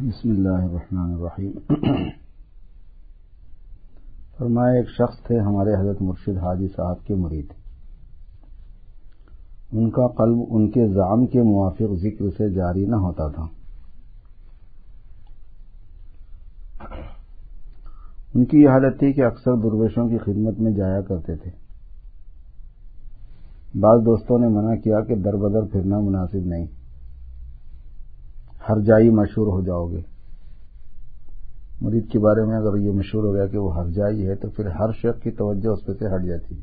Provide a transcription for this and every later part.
بسم اللہ الرحمن الرحیم۔ فرمایا، ایک شخص تھے ہمارے حضرت مرشد حاجی صاحب کے مرید۔ ان کا قلب ان کے زام کے موافق ذکر سے جاری نہ ہوتا تھا۔ ان کی یہ حالت تھی کہ اکثر درویشوں کی خدمت میں جایا کرتے تھے۔ بعض دوستوں نے منع کیا کہ در بدر پھرنا مناسب نہیں۔ ہر جائی مشہور ہو جاؤ گے۔ مرید کے بارے میں اگر یہ مشہور ہو گیا کہ وہ ہر جائی ہے تو پھر ہر شخص کی توجہ اس پہ سے ہٹ جاتی ہے۔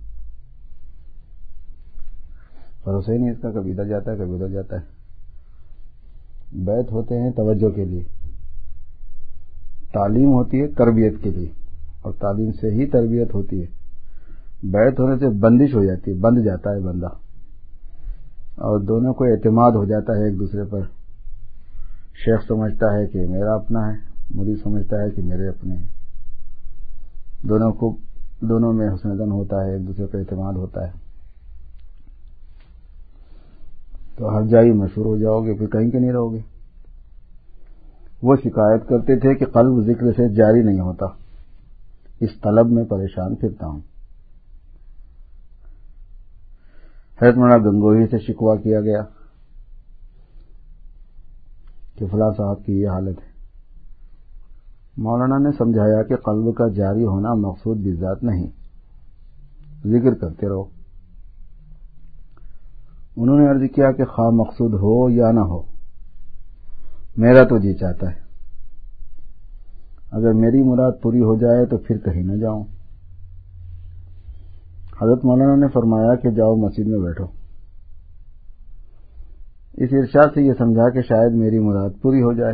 بھروسہ ہی نہیں اس کا، کبھی ادھر جاتا ہے، کبھی ادھر جاتا ہے۔ بیت ہوتے ہیں توجہ کے لیے۔ تعلیم ہوتی ہے تربیت کے لیے۔ اور تعلیم سے ہی تربیت ہوتی ہے۔ بیت ہونے سے بندش ہو جاتی ہے، بند جاتا ہے بندہ۔ اور دونوں کو اعتماد ہو جاتا ہے ایک دوسرے پر۔ شیخ سمجھتا ہے کہ میرا اپنا ہے، مری سمجھتا ہے کہ میرے اپنے ہیں۔ دونوں کو، دونوں میں حسن دن ہوتا ہے، ایک دوسرے کا اعتماد ہوتا ہے۔ تو ہر جائی مشہور ہو جاؤ گے، پھر کہیں کے نہیں رہو گے۔ وہ شکایت کرتے تھے کہ قلب ذکر سے جاری نہیں ہوتا۔ اس طلب میں پریشان پھرتا ہوں۔ حیرت منا گنگوہی سے شکوا کیا گیا۔ کہ فلاں صاحب کی یہ حالت ہے۔ مولانا نے سمجھایا کہ قلب کا جاری ہونا مقصود بھی ذات نہیں۔ ذکر کرتے رہو۔ انہوں نے عرض کیا کہ خواہ مقصود ہو یا نہ ہو، میرا تو جی چاہتا ہے۔ اگر میری مراد پوری ہو جائے تو پھر کہیں نہ جاؤں۔ حضرت مولانا نے فرمایا کہ جاؤ مسجد میں بیٹھو۔ اس ارشاد سے یہ سمجھا کہ شاید میری مراد پوری ہو جائے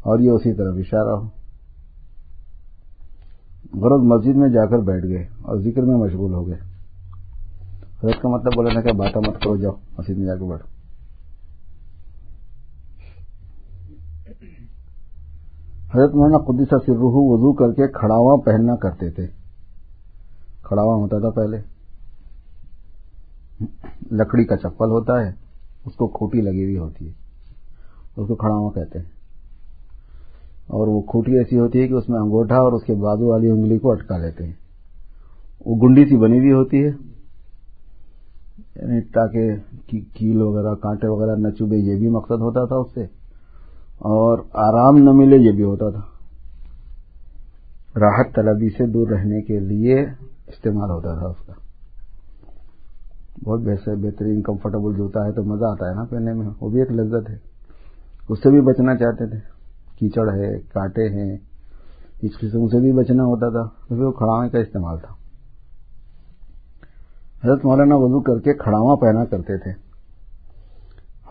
اور یہ اسی طرف اشارہ ہو۔ غرض مسجد میں جا کر بیٹھ گئے اور ذکر میں مشغول ہو گئے۔ حضرت کا مطلب بولے نا کہ باتیں مت کرو، جاؤ، مسجد میں جا کے بیٹھو۔ حضرت مولانا قدیسہ سرروح وضو کر کے کھڑاواں پہننا کرتے تھے۔ کھڑاواں ہوتا تھا پہلے۔ لکڑی کا چپل ہوتا ہے۔ اس کو کھوٹی لگی ہوئی ہوتی ہے۔ اس کو کھڑاواں کہتے ہیں۔ اور وہ کھوٹی ایسی ہوتی ہے کہ اس میں انگوٹھا اور اس کے بازو والی انگلی کو اٹکا لیتے ہیں۔ وہ گنڈی سی بنی ہوئی ہوتی ہے۔ یعنی تاکہ کیل وغیرہ، کانٹے وغیرہ نہ چوبے، یہ بھی مقصد ہوتا تھا اس سے۔ اور آرام نہ ملے، یہ بھی ہوتا تھا۔ راحت طلبی سے دور رہنے کے لیے استعمال ہوتا تھا اس کا۔ بہت بہترین کمفرٹیبل جوتا ہے تو مزہ آتا ہے نا پہننے میں، وہ بھی ایک لذت ہے۔ اس سے بھی بچنا چاہتے تھے۔ کیچڑ ہے، کانٹے ہیں، اس قسم سے بھی بچنا ہوتا تھا تو پھر وہ کھڑاوے کا استعمال تھا۔ حضرت مولانا وضو کر کے کھڑاواں پہنا کرتے تھے۔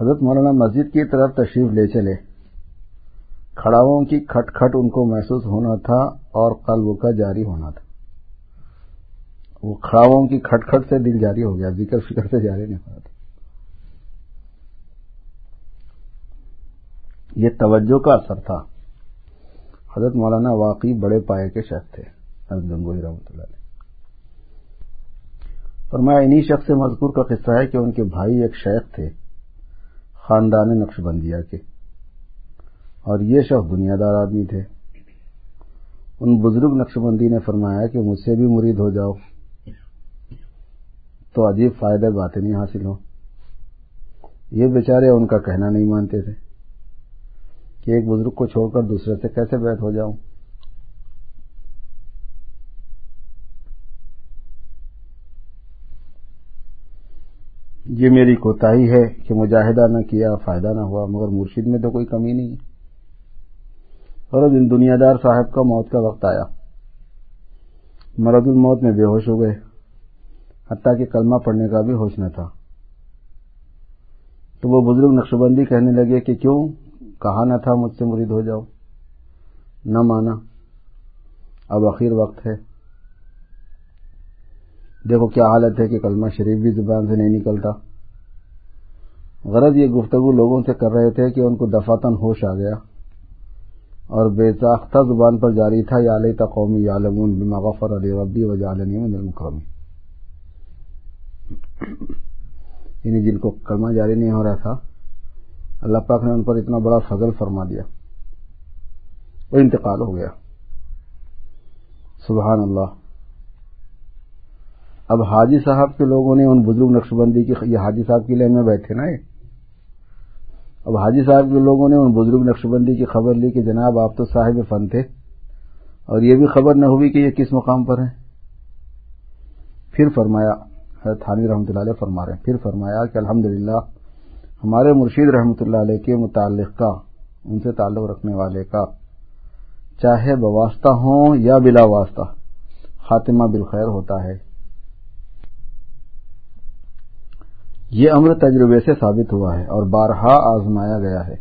حضرت مولانا مسجد کی طرف تشریف لے چلے۔ کھڑاووں کی کھٹ کھٹ ان کو محسوس ہونا تھا اور قلب کا جاری ہونا تھا۔ وہ کھڑاووں کی کھٹ کھٹ سے دل جاری ہو گیا، ذکر فکر سے جاری نہیں ہوا تھا۔ یہ توجہ کا اثر تھا۔ حضرت مولانا واقعی بڑے پائے کے شخص تھے، حضرت گنگوئی رحمۃ اللہ علیہ۔ فرمایا انہی شخص مذکور کا قصہ ہے کہ ان کے بھائی ایک شیخ تھے، خاندان نقش بندیا کے۔ اور یہ شخص دنیا دار آدمی تھے۔ ان بزرگ نقش بندی نے فرمایا کہ مجھ سے بھی مرید ہو جاؤ۔ تو عجیب فائدہ باتیں نہیں حاصل ہو۔ یہ بیچارے ان کا کہنا نہیں مانتے تھے کہ ایک بزرگ کو چھوڑ کر دوسرے سے کیسے بیت ہو جاؤں۔ یہ میری کوتاہی ہے کہ مجاہدہ نہ کیا، فائدہ نہ ہوا، مگر مرشد میں تو کوئی کمی نہیں۔ ہے اور دن دنیا دار صاحب کا موت کا وقت آیا۔ مرد الموت میں بے ہوش ہو گئے۔ حتیٰ کہ کلمہ پڑھنے کا بھی ہوش نہ تھا۔ تو وہ بزرگ نقشبندی کہنے لگے کہ کیوں کہا نہ تھا مجھ سے مرید ہو جاؤ؟ نہ مانا۔ اب اخیر وقت ہے۔ دیکھو کیا حالت ہے کہ کلمہ شریف بھی زبان سے نہیں نکلتا۔ غرض یہ گفتگو لوگوں سے کر رہے تھے کہ ان کو دفاتن ہوش آ گیا۔ اور بے ساختہ زبان پر جاری تھا، یا علیہ تقومی یا لمون بما غفر علی ربی و جالنی من المکرمی یعنی جن کو کلمہ جاری نہیں ہو رہا تھا، اللہ پاک نے ان پر اتنا بڑا فضل فرما دیا۔ وہ انتقال ہو گیا۔ سبحان اللہ۔ اب حاجی صاحب کے لوگوں نے ان بزرگ نقش بندی کی، یہ حاجی صاحب کی لین میں بیٹھے نا اب حاجی صاحب کے لوگوں نے ان بزرگ نقش بندی کی خبر لی کہ جناب آپ تو صاحب فن تھے، اور یہ بھی خبر نہ ہوئی کہ یہ کس مقام پر ہیں۔ پھر فرمایا تھانی رحمۃ اللہ علیہ فرما رہے ہیں۔ پھر فرمایا کہ الحمدللہ، ہمارے مرشید رحمۃ اللہ علیہ کے متعلق کا، ان سے تعلق رکھنے والے کا، چاہے بواسطہ ہوں یا بلا واسطہ، خاتمہ بالخیر ہوتا ہے۔ یہ امر تجربے سے ثابت ہوا ہے اور بارہا آزمایا گیا ہے۔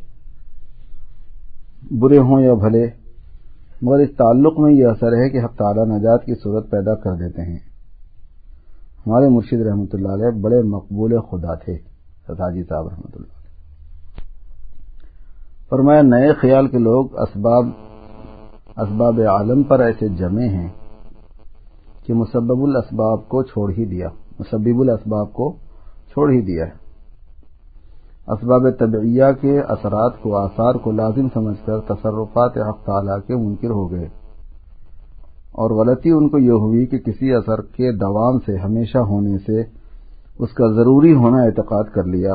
برے ہوں یا بھلے، مگر اس تعلق میں یہ اثر ہے کہ ہم نجات کی صورت پیدا کر دیتے ہیں۔ ہمارے مرشد رحمۃ اللہ علیہ بڑے مقبول خدا تھے ستاجی صاحب رحمۃ اللہ فرمایا، نئے خیال کے لوگ اسباب اسباب عالم پر ایسے جمے ہیں کہ مسبب الاسباب کو چھوڑ ہی دیا، مسبب الاسباب کو چھوڑ ہی دیا ہے۔ اسباب طبعیہ کے اثرات کو آثار کو لازم سمجھ کر تصرفات حق تعالیٰ کے منکر ہو گئے۔ اور غلطی ان کو یہ ہوئی کہ کسی اثر کے دوام سے ہمیشہ ہونے سے اس کا ضروری ہونا اعتقاد کر لیا۔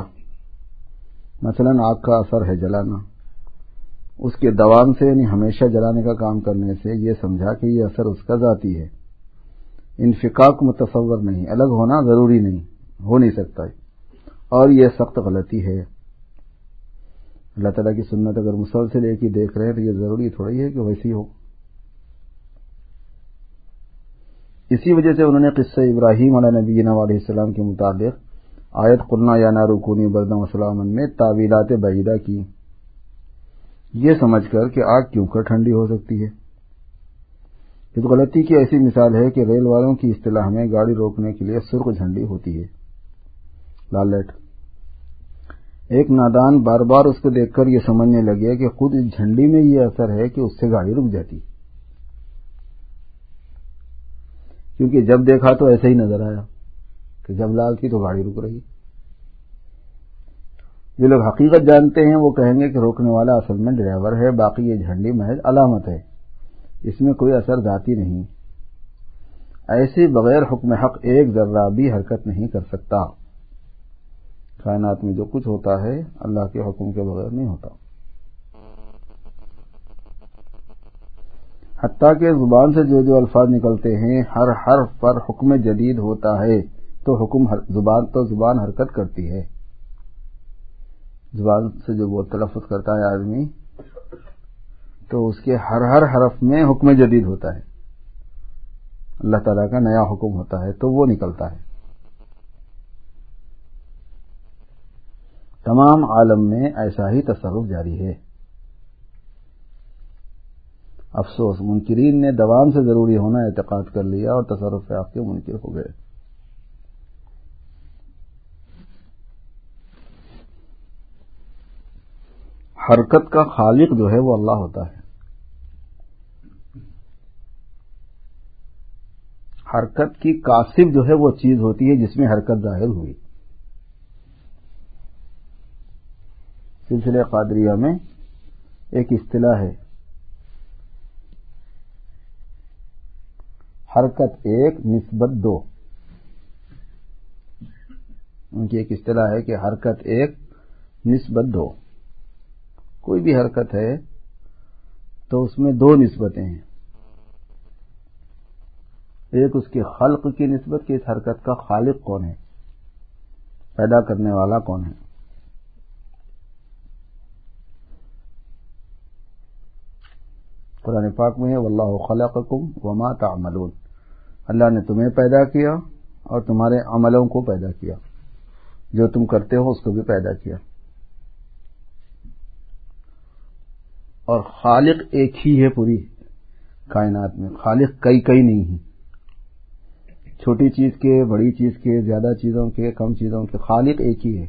مثلا آگ کا اثر ہے جلانا۔ اس کے دوام سے یعنی ہمیشہ جلانے کا کام کرنے سے یہ سمجھا کہ یہ اثر اس کا ذاتی ہے۔ انفقاق متصور نہیں، الگ ہونا ضروری نہیں، ہو نہیں سکتا۔ اور یہ سخت غلطی ہے۔ اللہ تعالیٰ کی سنت اگر مسلسل ایک ہی دیکھ رہے ہیں تو یہ ضروری تھوڑی ہے کہ ویسی ہو۔ اسی وجہ سے انہوں نے قصہ ابراہیم علیہ نبی علیہ السلام کے مطابق آیت قلنا یا نارکونی بردم وسلام میں تعویلات بعیدہ کی۔ یہ سمجھ کر کہ آگ کیوں کر ٹھنڈی ہو سکتی ہے۔ اس غلطی کی ایسی مثال ہے کہ ریل والوں کی اصطلاح میں گاڑی روکنے کے لیے سرخ جھنڈی ہوتی ہے۔ لال لائٹ ایک نادان بار بار اس کو دیکھ کر یہ سمجھنے لگے کہ خود اس جھنڈی میں یہ اثر ہے کہ اس سے گاڑی رک جاتی۔ کیونکہ جب دیکھا تو ایسے ہی نظر آیا کہ جب لال تھی تو گاڑی رک رہی جو لوگ حقیقت جانتے ہیں وہ کہیں گے کہ روکنے والا اصل میں ڈرائیور ہے، باقی یہ جھنڈی محض علامت ہے۔ اس میں کوئی اثر ذاتی نہیں۔ ایسے بغیر حکم حق ایک ذرہ بھی حرکت نہیں کر سکتا۔ کائنات میں جو کچھ ہوتا ہے، اللہ کے حکم کے بغیر نہیں ہوتا۔ حتیٰ کہ زبان سے جو جو الفاظ نکلتے ہیں، ہر حرف پر حکم جدید ہوتا ہے، تو حکم زبان تو زبان حرکت کرتی ہے۔ زبان سے جو وہ تلفظ کرتا ہے آدمی، تو اس کے ہر ہر حرف میں حکم جدید ہوتا ہے۔ اللہ تعالیٰ کا نیا حکم ہوتا ہے، تو وہ نکلتا ہے۔ تمام عالم میں ایسا ہی تصرف جاری ہے۔ افسوس، منکرین نے دوام سے ضروری ہونا اعتقاد کر لیا اور تصرف آپ کے منکر ہو گئے۔ حرکت کا خالق جو ہے وہ اللہ ہوتا ہے۔ حرکت کی کاسب جو ہے وہ چیز ہوتی ہے جس میں حرکت ظاہر ہوئی۔ سلسلہ قادریہ میں ایک اصطلاح ہے۔ حرکت ایک نسبت دو۔ ان کی ایک اصطلاح ہے کہ حرکت ایک نسبت دو۔ کوئی بھی حرکت ہے تو اس میں دو نسبتیں ہیں۔ ایک اس کے خلق کی نسبت کہ اس حرکت کا خالق کون ہے؟ پیدا کرنے والا کون ہے؟ قرآن پاک میں ہے، واللہ خلقکم وما تعملون. اللہ نے تمہیں پیدا کیا اور تمہارے عملوں کو پیدا کیا۔ جو تم کرتے ہو، اس کو بھی پیدا کیا۔ اور خالق ایک ہی ہے پوری کائنات میں۔ خالق کئی کئی نہیں ہیں۔ چھوٹی چیز کے، بڑی چیز کے، زیادہ چیزوں کے، کم چیزوں کے، خالق ایک ہی ہے۔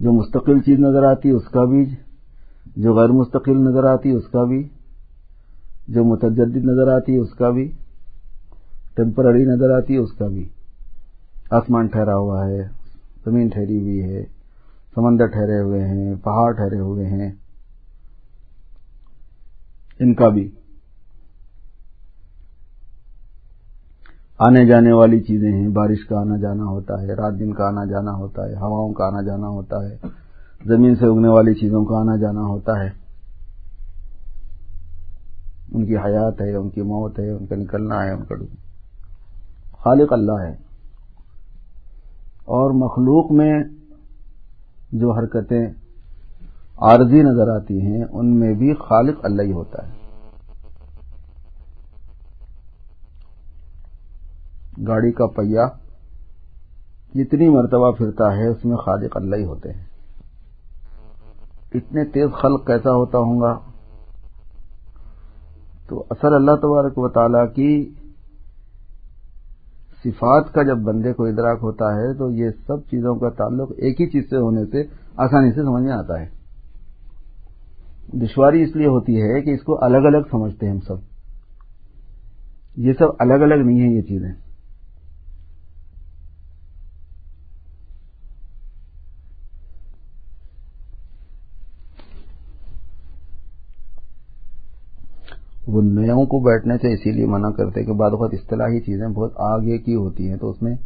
جو مستقل چیز نظر آتی، اس کا بھی جو غیر مستقل نظر آتی اس کا بھی، جو متجدد نظر آتی اس کا بھی ٹیمپرری نظر آتی اس کا بھی۔ آسمان ٹھہرا ہوا ہے، زمین ٹھہری ہوئی ہے، سمندر ٹھہرے ہوئے ہیں، پہاڑ ٹھہرے ہوئے ہیں۔ ان کا بھی۔ آنے جانے والی چیزیں ہیں، بارش کا آنا جانا ہوتا ہے، رات دن کا آنا جانا ہوتا ہے، ہواؤں کا آنا جانا ہوتا ہے۔ زمین سے اگنے والی چیزوں کا آنا جانا ہوتا ہے۔ ان کی حیات ہے، ان کی موت ہے، ان کا نکلنا ہے، ان کا خالق اللہ ہے۔ اور مخلوق میں جو حرکتیں عارضی نظر آتی ہیں، ان میں بھی خالق اللہ ہی ہوتا ہے۔ گاڑی کا پہیا جتنی مرتبہ پھرتا ہے، اس میں خالق اللہ ہی ہوتے ہیں۔ اتنے تیز خلق کیسا ہوتا ہوں گا؟ تو اصل اللہ تبارک و تعالی کی صفات کا جب بندے کو ادراک ہوتا ہے، تو یہ سب چیزوں کا تعلق ایک ہی چیز سے ہونے سے آسانی سے سمجھ میں آتا ہے۔ دشواری اس لیے ہوتی ہے کہ اس کو الگ الگ سمجھتے ہیں ہم سب۔ یہ سب الگ الگ نہیں ہیں، یہ چیزیں۔ وہ نیوں کو بیٹھنے سے اسی لیے منع کرتے کہ بعد وقت اصطلاحی چیزیں بہت آگے کی ہوتی ہیں، تو اس میں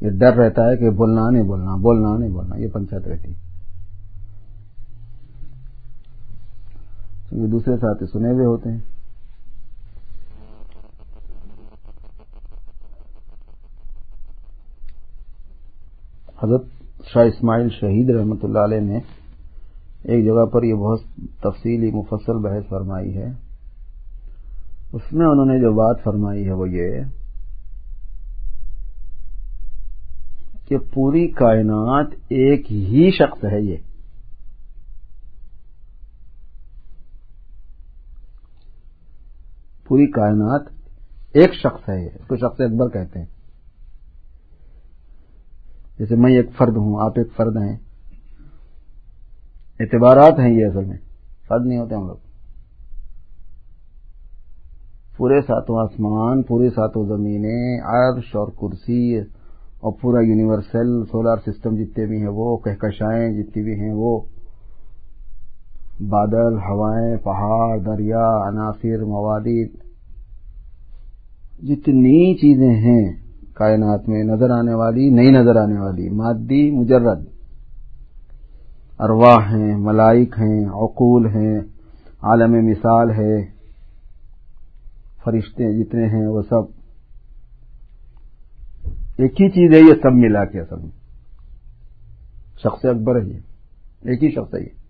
یہ ڈر رہتا ہے کہ بولنا نہیں بولنا بولنا نہیں بولنا، یہ پنچایت رہتی۔ یہ دوسرے ساتھ سنے ہوئے ہوتے ہیں۔ حضرت شاہ اسماعیل شہید رحمت اللہ علیہ نے ایک جگہ پر یہ بہت تفصیلی مفصل بحث فرمائی ہے۔ اس میں انہوں نے جو بات فرمائی ہے وہ یہ کہ پوری کائنات ایک ہی شخص ہے یہ۔ پوری کائنات ایک شخص ہے یہ۔ تو شخص اکبر کہتے ہیں۔ جیسے میں ایک فرد ہوں، آپ ایک فرد ہیں۔ اعتبارات ہیں یہ اصل میں۔ فرد نہیں ہوتے ہم لوگ۔ پورے ساتوں آسمان، پورے ساتوں زمینیں عرش اور کرسی اور پورا یونیورسل، سولار سسٹم جتنے بھی ہیں وہ، کہکشائیں جتنی بھی ہیں وہ۔ بادل، ہوائیں، پہاڑ، دریا، عناصر موادی جتنی چیزیں ہیں کائنات میں، نظر آنے والی، نہیں نظر آنے والی، مادی، مجرد۔ ارواح ہیں، ملائک ہیں، عقول ہیں، عالم مثال ہے۔ فرشتے جتنے ہیں وہ سب ایک ہی چیز ہے یہ سب ملا کے اصل میں شخص اکبر ہے۔ یہ ایک ہی شخص ہے یہ۔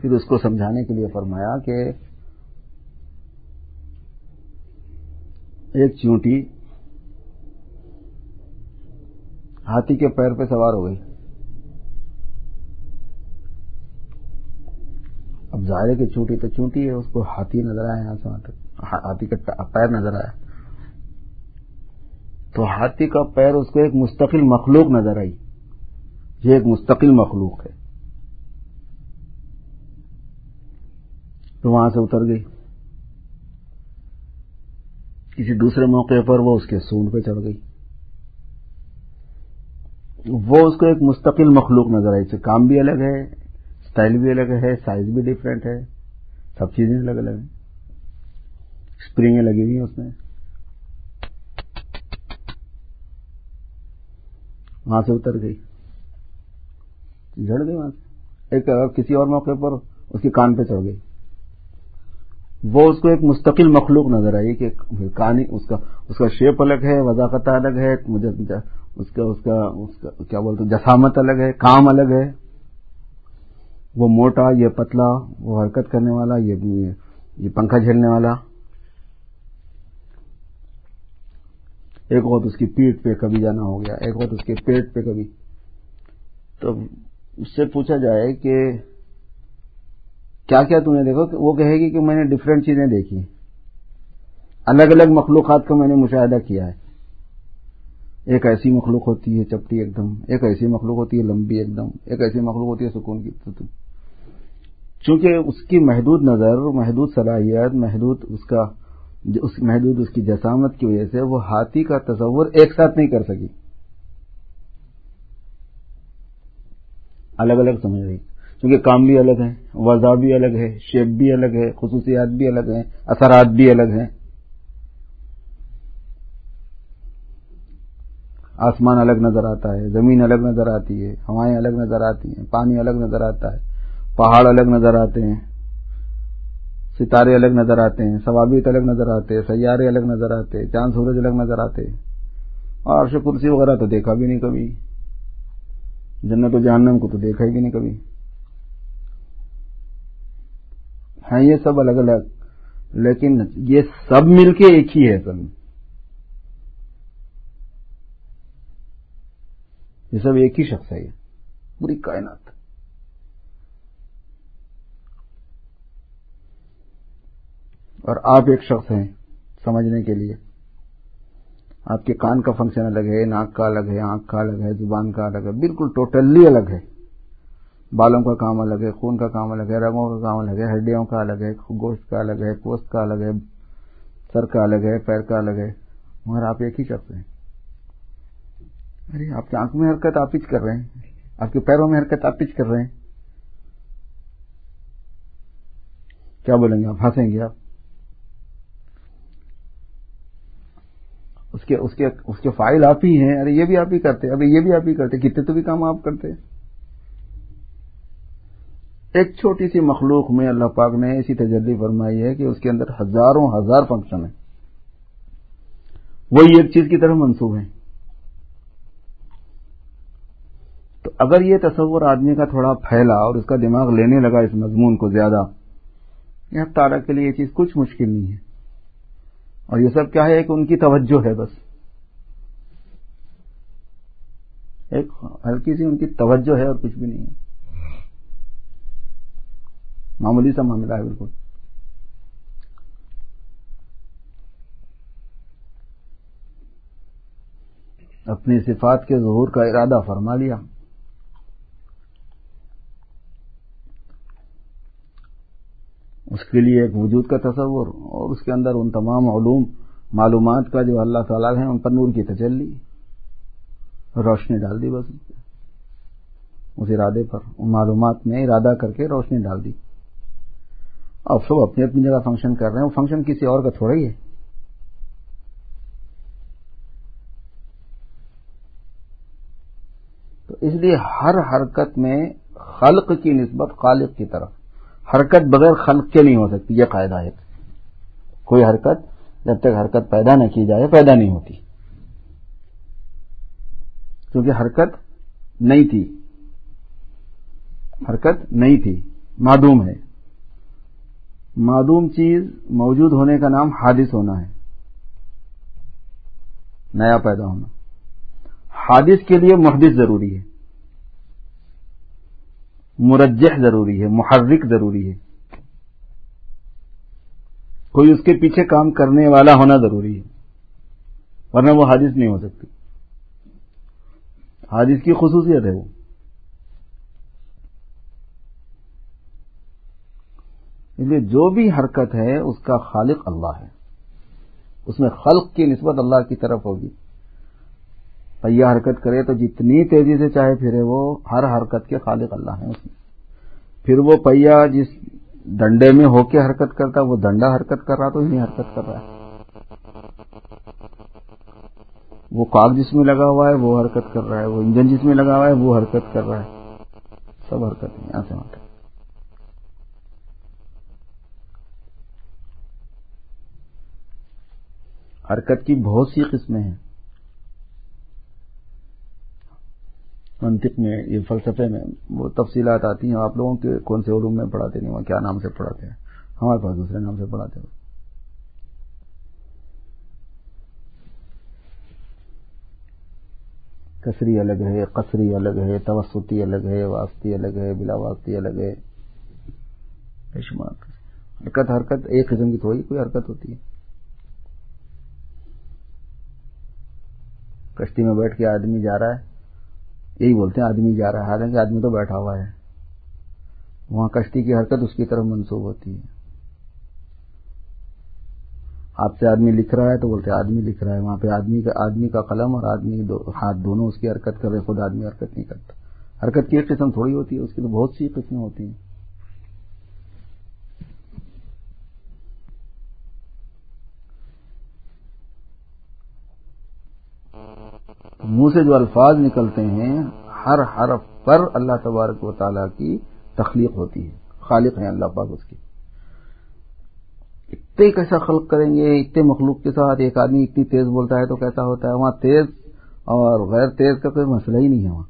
پھر اس کو سمجھانے کے لیے فرمایا کہ ایک چونٹی ہاتھی کے پیر پہ سوار ہو گئی۔ اب ظاہر کی چونٹی تو چونٹی ہے، اس کو ہاتھی نظر آیا یہاں سے وہاں تک۔ ہاتھی کا پیر نظر آیا۔ تو ہاتھی کا پیر اس کو ایک مستقل مخلوق نظر آئی۔ یہ ایک مستقل مخلوق ہے۔ تو وہاں سے اتر گئی۔ کسی دوسرے موقع پر وہ اس کے سونڈ پہ چڑھ گئی۔ وہ اس کو ایک مستقل مخلوق نظر آئی۔ سے کام بھی الگ ہے۔ اسٹائل بھی الگ ہے، سائز بھی ڈفرینٹ ہے، سب چیزیں الگ الگ ہیں۔ اسپرنگیں لگی ہوئی ہیں اس میں۔ وہاں سے اتر گئی۔ جڑ گئی وہاں سے۔ ایک کسی اور موقع پر اس کے کان پہ چڑھ گئی۔ وہ اس کو ایک مستقل مخلوق نظر آئی کہ کہانی اس کا اس کا شیپ الگ ہے وضاقت الگ ہے، مجھے اس کا اس کا کیا بولتے جسامت الگ ہے، کام الگ ہے۔ وہ موٹا، یہ پتلا، وہ حرکت کرنے والا، یہ پنکھا جھیلنے والا۔ ایک وقت اس کی پیٹ پہ کبھی جانا ہو گیا، ایک وقت اس کے پیٹ پہ کبھی۔ تو اس سے پوچھا جائے کہ کیا کیا تم نے دیکھو وہ کہے گی کہ میں نے ڈفرینٹ چیزیں دیکھی۔ الگ الگ مخلوقات کا میں نے مشاہدہ کیا ہے۔ ایک ایسی مخلوق ہوتی ہے چپٹی ایک دم، ایک ایسی مخلوق ہوتی ہے لمبی ایک دم، ایک ایسی مخلوق ہوتی ہے سکون کی۔ چونکہ اس کی محدود نظر، محدود صلاحیت، محدود اس کا اس، محدود اس کی جسامت کی وجہ سے وہ ہاتھی کا تصور ایک ساتھ نہیں کر سکی۔ الگ الگ سمجھ رہی۔ کیونکہ کام بھی الگ ہیں، وضع بھی الگ ہے شیپ بھی الگ ہے، خصوصیات بھی الگ ہیں، اثرات بھی الگ ہیں۔ آسمان الگ نظر آتا ہے، زمین الگ نظر آتی ہے، ہوائیں الگ نظر آتی ہیں، پانی الگ نظر آتا ہے۔ پہاڑ الگ نظر آتے ہیں، ستارے الگ نظر آتے ہیں ثوابت الگ نظر آتے ہیں، سیارے الگ نظر آتے ہیں، چاند سورج الگ نظر آتے ہیں۔ اور کرسی وغیرہ تو دیکھا بھی نہیں کبھی۔ جنت و جہنم کو تو دیکھا ہی بھی نہیں کبھی۔ ہیں یہ سب الگ الگ، لیکن یہ سب مل کے ایک ہی ہے اصل میں یہ سب ایک ہی شخص ہے، یہ پوری کائنات۔ اور آپ ایک شخص ہیں سمجھنے کے لیے آپ کے کان کا فنکشن الگ ہے ناک کا الگ ہے آنکھ کا الگ ہے زبان کا الگ ہے بالکل ٹوٹلی الگ ہے بالوں کا کام الگ ہے خون کا کام الگ ہے رنگوں کا کام الگ ہے ہڈیوں کا الگ ہے گوشت کا الگ ہے پوست کا الگ ہے سر کا الگ ہے پیر کا الگ ہے مگر آپ ایک ہی شخص ہیں ارے آپ کی آنکھ میں حرکت آپ ہی کر رہے ہیں آپ کے پیروں میں حرکت آپ ہی کر رہے ہیں کیا بولیں گے آپ ہنسیں گے آپ اس کے اس کے اس کے فائل آپ ہی ہیں، ارے یہ بھی آپ ہی کرتے ابھی یہ بھی آپ ہی کرتے کتنے تو بھی کام آپ کرتے ایک چھوٹی سی مخلوق میں اللہ پاک نے ایسی تجلی فرمائی ہے کہ اس کے اندر ہزاروں ہزار فنکشن ہیں۔ وہی ایک چیز کی طرف منسوخ ہیں۔ تو اگر یہ تصور آدمی کا تھوڑا پھیلا اور اس کا دماغ لینے لگا اس مضمون کو زیادہ یہ تارا کے لیے یہ چیز کچھ مشکل نہیں ہے۔ اور یہ سب کیا ہے؟ کہ ان کی توجہ ہے بس۔ ایک ہلکی سی ان کی توجہ ہے اور کچھ بھی نہیں ہے۔ معمولی سا معاملہ ہے بالکل۔ اپنی صفات کے ظہور کا ارادہ فرما لیا۔ اس کے لیے ایک وجود کا تصور اور اس کے اندر ان تمام علوم، معلومات کا جو اللہ تعالیٰ ہیں، ان پر نور کی تجلی، روشنی ڈال دی بس۔ اس ارادے پر، ان معلومات میں ارادہ کر کے روشنی ڈال دی۔ اب سب اپنی اپنی جگہ فنکشن کر رہے ہیں۔ وہ فنکشن کسی اور کا تھوڑا ہی ہے۔ تو اس لیے ہر حرکت میں خلق کی نسبت خالق کی طرف۔ حرکت بغیر خلق کے نہیں ہو سکتی، یہ قاعدہ ہے۔ کوئی حرکت جب تک حرکت پیدا نہ کی جائے، پیدا نہیں ہوتی۔ کیونکہ حرکت نہیں تھی۔ حرکت نہیں تھی۔ معدوم ہے۔ معدوم چیز موجود ہونے کا نام حادث ہونا ہے۔ نیا پیدا ہونا۔ حادث کے لیے محدث ضروری ہے۔ مرجح ضروری ہے، محرک ضروری ہے۔ کوئی اس کے پیچھے کام کرنے والا ہونا ضروری ہے، ورنہ وہ حادث نہیں ہو سکتی۔ حادث کی خصوصیت ہے وہ۔ اس لیے جو بھی حرکت ہے، اس کا خالق اللہ ہے۔ اس میں خلق کی نسبت اللہ کی طرف ہوگی۔ پہیا حرکت کرے تو جتنی تیزی سے چاہے پھرے وہ ہر حرکت کے خالق اللہ ہیں اس میں۔ پھر وہ پہیا جس ڈنڈے میں ہو کے حرکت کرتا، وہ ڈنڈا حرکت کر رہا تو ہی حرکت کر رہا ہے۔ وہ کاغ جس میں لگا ہوا ہے، وہ حرکت کر رہا ہے۔ وہ انجن جس میں لگا ہوا ہے، وہ حرکت کر رہا ہے۔ سب حرکت یہاں سے وہاں حرکت کی بہت سی قسمیں ہیں۔ منطق میں، یہ فلسفے میں وہ تفصیلات آتی ہیں، آپ لوگوں کے کون سے علوم میں پڑھاتے نہیں وہ کیا نام سے پڑھاتے ہیں؟ ہمارے پاس دوسرے نام سے پڑھاتے ہیں۔ کسری الگ ہے، قصری الگ ہے، توسطی الگ ہے، واسطی الگ ہے، بلا واسطی الگ ہے۔ حرکت حرکت ایک قسم کی تھوڑی کوئی حرکت ہوتی ہے۔ کشتی میں بیٹھ کے آدمی جا رہا ہے۔ یہی بولتے ہیں، آدمی جا رہا ہے، حالانکہ آدمی تو بیٹھا ہوا ہے۔ وہاں کشتی کی حرکت اس کی طرف منسوب ہوتی ہے۔ آپ سے آدمی لکھ رہا ہے تو بولتے آدمی لکھ رہا ہے۔ وہاں پہ آدمی کا آدمی کا قلم اور آدمی دو، ہاتھ دونوں اس کی حرکت کر رہے خود آدمی حرکت نہیں کرتا۔ حرکت کی ایک قسم تھوڑی ہوتی ہے، اس کی تو بہت سی قسمیں ہوتی ہیں۔ منہ سے جو الفاظ نکلتے ہیں، ہر حرف پر اللہ تبارک و تعالیٰ کی تخلیق ہوتی ہے۔ خالق ہیں اللہ پاک اس کی اتنے کیسا خلق کریں گے، اتنے مخلوق کے ساتھ ایک آدمی اتنی تیز بولتا ہے تو کیسا ہوتا ہے؟ وہاں تیز اور غیر تیز کا کوئی مسئلہ ہی نہیں ہے وہاں۔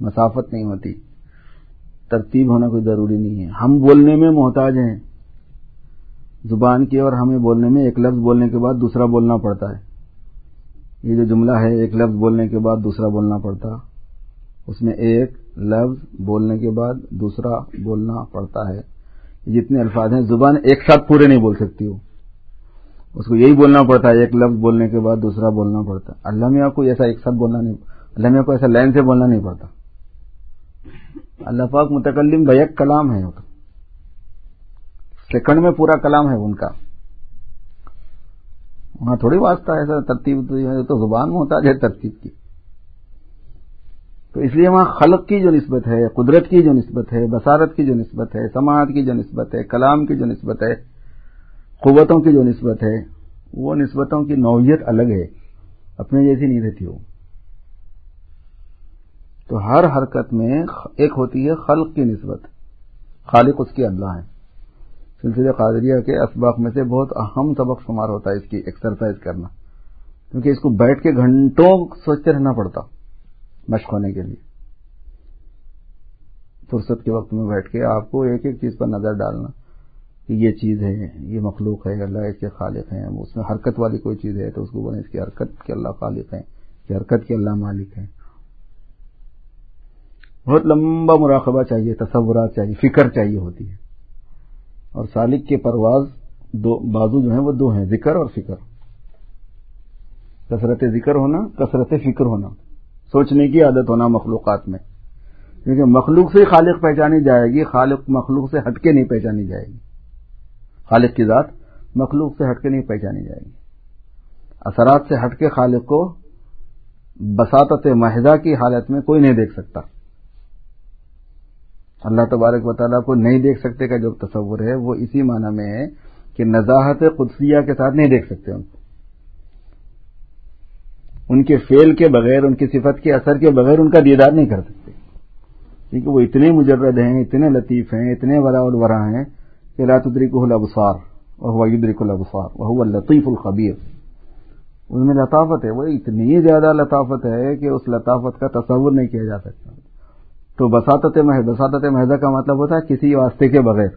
مسافت نہیں ہوتی۔ ترتیب ہونا کوئی ضروری نہیں ہے۔ ہم بولنے میں محتاج ہیں۔ زبان کی اور ہمیں بولنے میں ایک لفظ بولنے کے بعد دوسرا بولنا پڑتا ہے۔ یہ جو جملہ ہے، ایک لفظ بولنے کے بعد دوسرا بولنا پڑتا۔ اس میں ایک لفظ بولنے کے بعد دوسرا بولنا پڑتا ہے۔ جتنے الفاظ ہیں، زبان ایک ساتھ پورے نہیں بول سکتی وہ۔ اس کو یہی بولنا پڑتا ہے، ایک لفظ بولنے کے بعد دوسرا بولنا پڑتا۔ ہے اللہ میاں کو ایسا ایک ساتھ بولنا نہیں، اللہ میاں کو ایسا لائن سے بولنا نہیں پڑتا۔ اللہ پاک متکلم بیک کلام ہے سیکنڈ میں پورا کلام ہے ان کا۔ وہاں تھوڑی واسطہ ایسا ترتیب تو زبان میں ہوتا ہے ترتیب کی۔ تو اس لیے وہاں خلق کی جو نسبت ہے، قدرت کی جو نسبت ہے، بصارت کی جو نسبت ہے، سماعت کی جو نسبت ہے، کلام کی جو نسبت ہے، قوتوں کی جو نسبت ہے، وہ نسبتوں کی نوعیت الگ ہے۔ اپنے جیسی نہیں رہتی وہ۔ تو ہر حرکت میں ایک ہوتی ہے خلق کی نسبت۔ خالق اس کی اللہ ہے۔ سلسلے قادریہ کے اسباق میں سے بہت اہم سبق شمار ہوتا ہے اس کی ایکسرسائز کرنا۔ کیونکہ اس کو بیٹھ کے گھنٹوں سوچتے رہنا پڑتا مشق ہونے کے لیے۔ فرصت کے وقت میں بیٹھ کے آپ کو ایک ایک چیز پر نظر ڈالنا کہ یہ چیز ہے، یہ مخلوق ہے، اللہ اس کے خالق ہیں، اس میں حرکت والی کوئی چیز ہے تو اس کو بولیں اس کی حرکت کے اللہ خالق ہیں کہ حرکت کے اللہ مالک ہیں۔ بہت لمبا مراقبہ چاہیے، تصورات چاہیے، فکر چاہیے ہوتی ہے۔ اور سالک کے پرواز دو بازو جو ہیں وہ دو ہیں، ذکر اور فکر۔ کثرت ذکر ہونا، کثرت فکر ہونا۔ سوچنے کی عادت ہونا مخلوقات میں۔ کیونکہ مخلوق سے خالق پہچانی جائے گی، خالق مخلوق سے ہٹ کے نہیں پہچانی جائے گی۔ خالق کی ذات مخلوق سے ہٹ کے نہیں پہچانی جائے گی۔ اثرات سے ہٹ کے خالق کو بساطت محضہ کی حالت میں کوئی نہیں دیکھ سکتا۔ اللہ تبارک و تعالیٰ کو نہیں دیکھ سکتے کا جو تصور ہے، وہ اسی معنی میں ہے کہ نزاحت قدسیہ کے ساتھ نہیں دیکھ سکتے ان کو ان کے فیل کے بغیر، ان کی صفت کے اثر کے بغیر ان کا دیدار نہیں کر سکتے۔ کیونکہ وہ اتنے مجرد ہیں، اتنے لطیف ہیں، اتنے ورا الورا ہیں کہ لاتدریک الابصار وہ یدرک الابصار وہ لطیف الخبیر۔ اس میں لطافت ہے، وہ اتنی زیادہ لطافت ہے کہ اس لطافت کا تصور نہیں کیا جا سکتا۔ تو بساطت محض بساطت محض کا مطلب ہوتا ہے کسی واسطے کے بغیر۔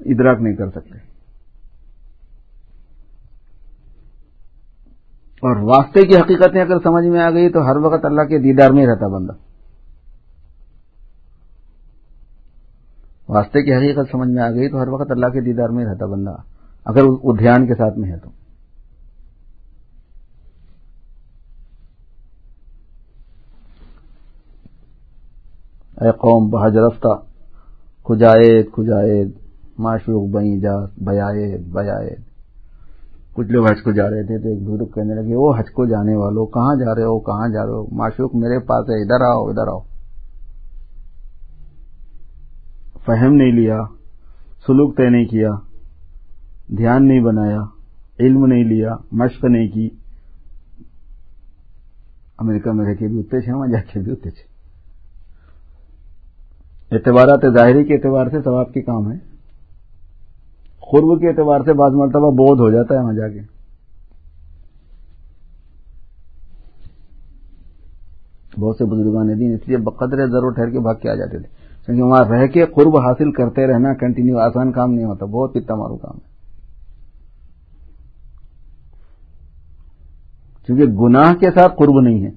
ادراک نہیں کر سکتے۔ اور واسطے کی حقیقتیں اگر سمجھ میں آ گئی تو ہر وقت اللہ کے دیدار میں رہتا بندہ۔ واسطے کی حقیقت سمجھ میں آ گئی تو ہر وقت اللہ کے دیدار میں رہتا بندہ۔ اگر وہ دھیان کے ساتھ میں ہے تو۔ اے قوم بحج رفتہ کھجائے کھجائے معشوق بئی جا بیائے بیائے کچھ لوگ حج کو جا رہے تھے تو ایک بزرگ کہنے لگے، وہ حج کو جانے والوں کہاں جا رہے ہو، کہاں جا رہے ہو؟ معشوق میرے پاس ہے، ادھر آؤ ادھر آؤ۔ فہم نہیں لیا، سلوک طے نہیں کیا، دھیان نہیں بنایا، علم نہیں لیا، مشق نہیں کی۔ امریکہ میں رہ کے بھی اتنے وہاں جا کے بھی اتنے اعتبارات ظاہری کے اعتبار سے ثواب کے کام ہے قرب کے اعتبار سے بعض مرتبہ بودھ ہو جاتا ہے وہاں جا کے۔ بہت سے بزرگان دین اس لیے بقدر ضرور ٹھہر کے بھاگ کے آ جاتے تھے۔ کیونکہ وہاں رہ کے قرب حاصل کرتے رہنا کنٹینیو آسان کام نہیں ہوتا، بہت پتا مارو کام ہے۔ کیونکہ گناہ کے ساتھ قرب نہیں ہے۔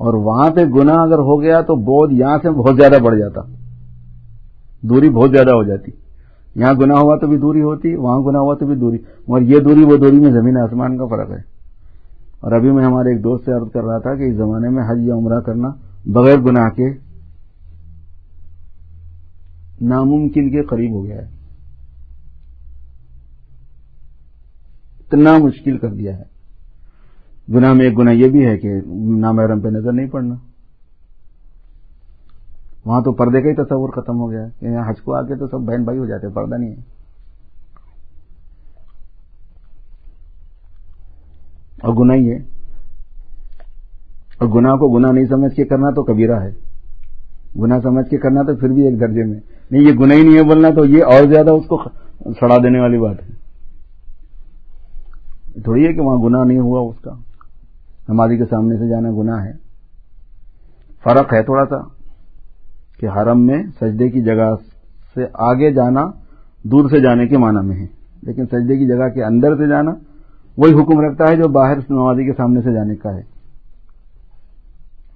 اور وہاں پہ گناہ اگر ہو گیا تو بودھ یہاں سے بہت زیادہ بڑھ جاتا دوری بہت زیادہ ہو جاتی یہاں گنا ہوا تو بھی دوری ہوتی، وہاں گنا ہوا تو بھی دوری، مگر یہ دوری وہ دوری میں زمین آسمان کا فرق ہے۔ اور ابھی میں ہمارے ایک دوست سے عرض کر رہا تھا کہ اس زمانے میں حج یا عمرہ کرنا بغیر گناہ کے ناممکن کے قریب ہو گیا ہے۔ اتنا مشکل کر دیا ہے۔ گناہ میں ایک گناہ یہ بھی ہے کہ نامحرم پہ نظر نہیں پڑنا۔ وہاں تو پردے کا ہی تصور ختم ہو گیا کہ یعنی یہاں حج کو آ کے تو سب بہن بھائی ہو جاتے پردہ نہیں ہے۔ اور گناہ ہی ہے۔ اور گناہ کو گناہ نہیں سمجھ کے کرنا تو کبیرہ ہے۔ گناہ سمجھ کے کرنا تو پھر بھی ایک درجے میں۔ نہیں، یہ گناہ ہی نہیں ہے بولنا تو یہ اور زیادہ اس کو سڑا دینے والی بات ہے۔ تھوڑی ہے کہ وہاں گناہ نہیں ہوا اس کا۔ نمازی کے سامنے سے جانا گناہ ہے۔ فرق ہے تھوڑا سا کہ حرم میں سجدے کی جگہ سے آگے جانا دور سے جانے کے معنی میں ہے۔ لیکن سجدے کی جگہ کے اندر سے جانا وہی حکم رکھتا ہے جو باہر نمازی کے سامنے سے جانے کا ہے۔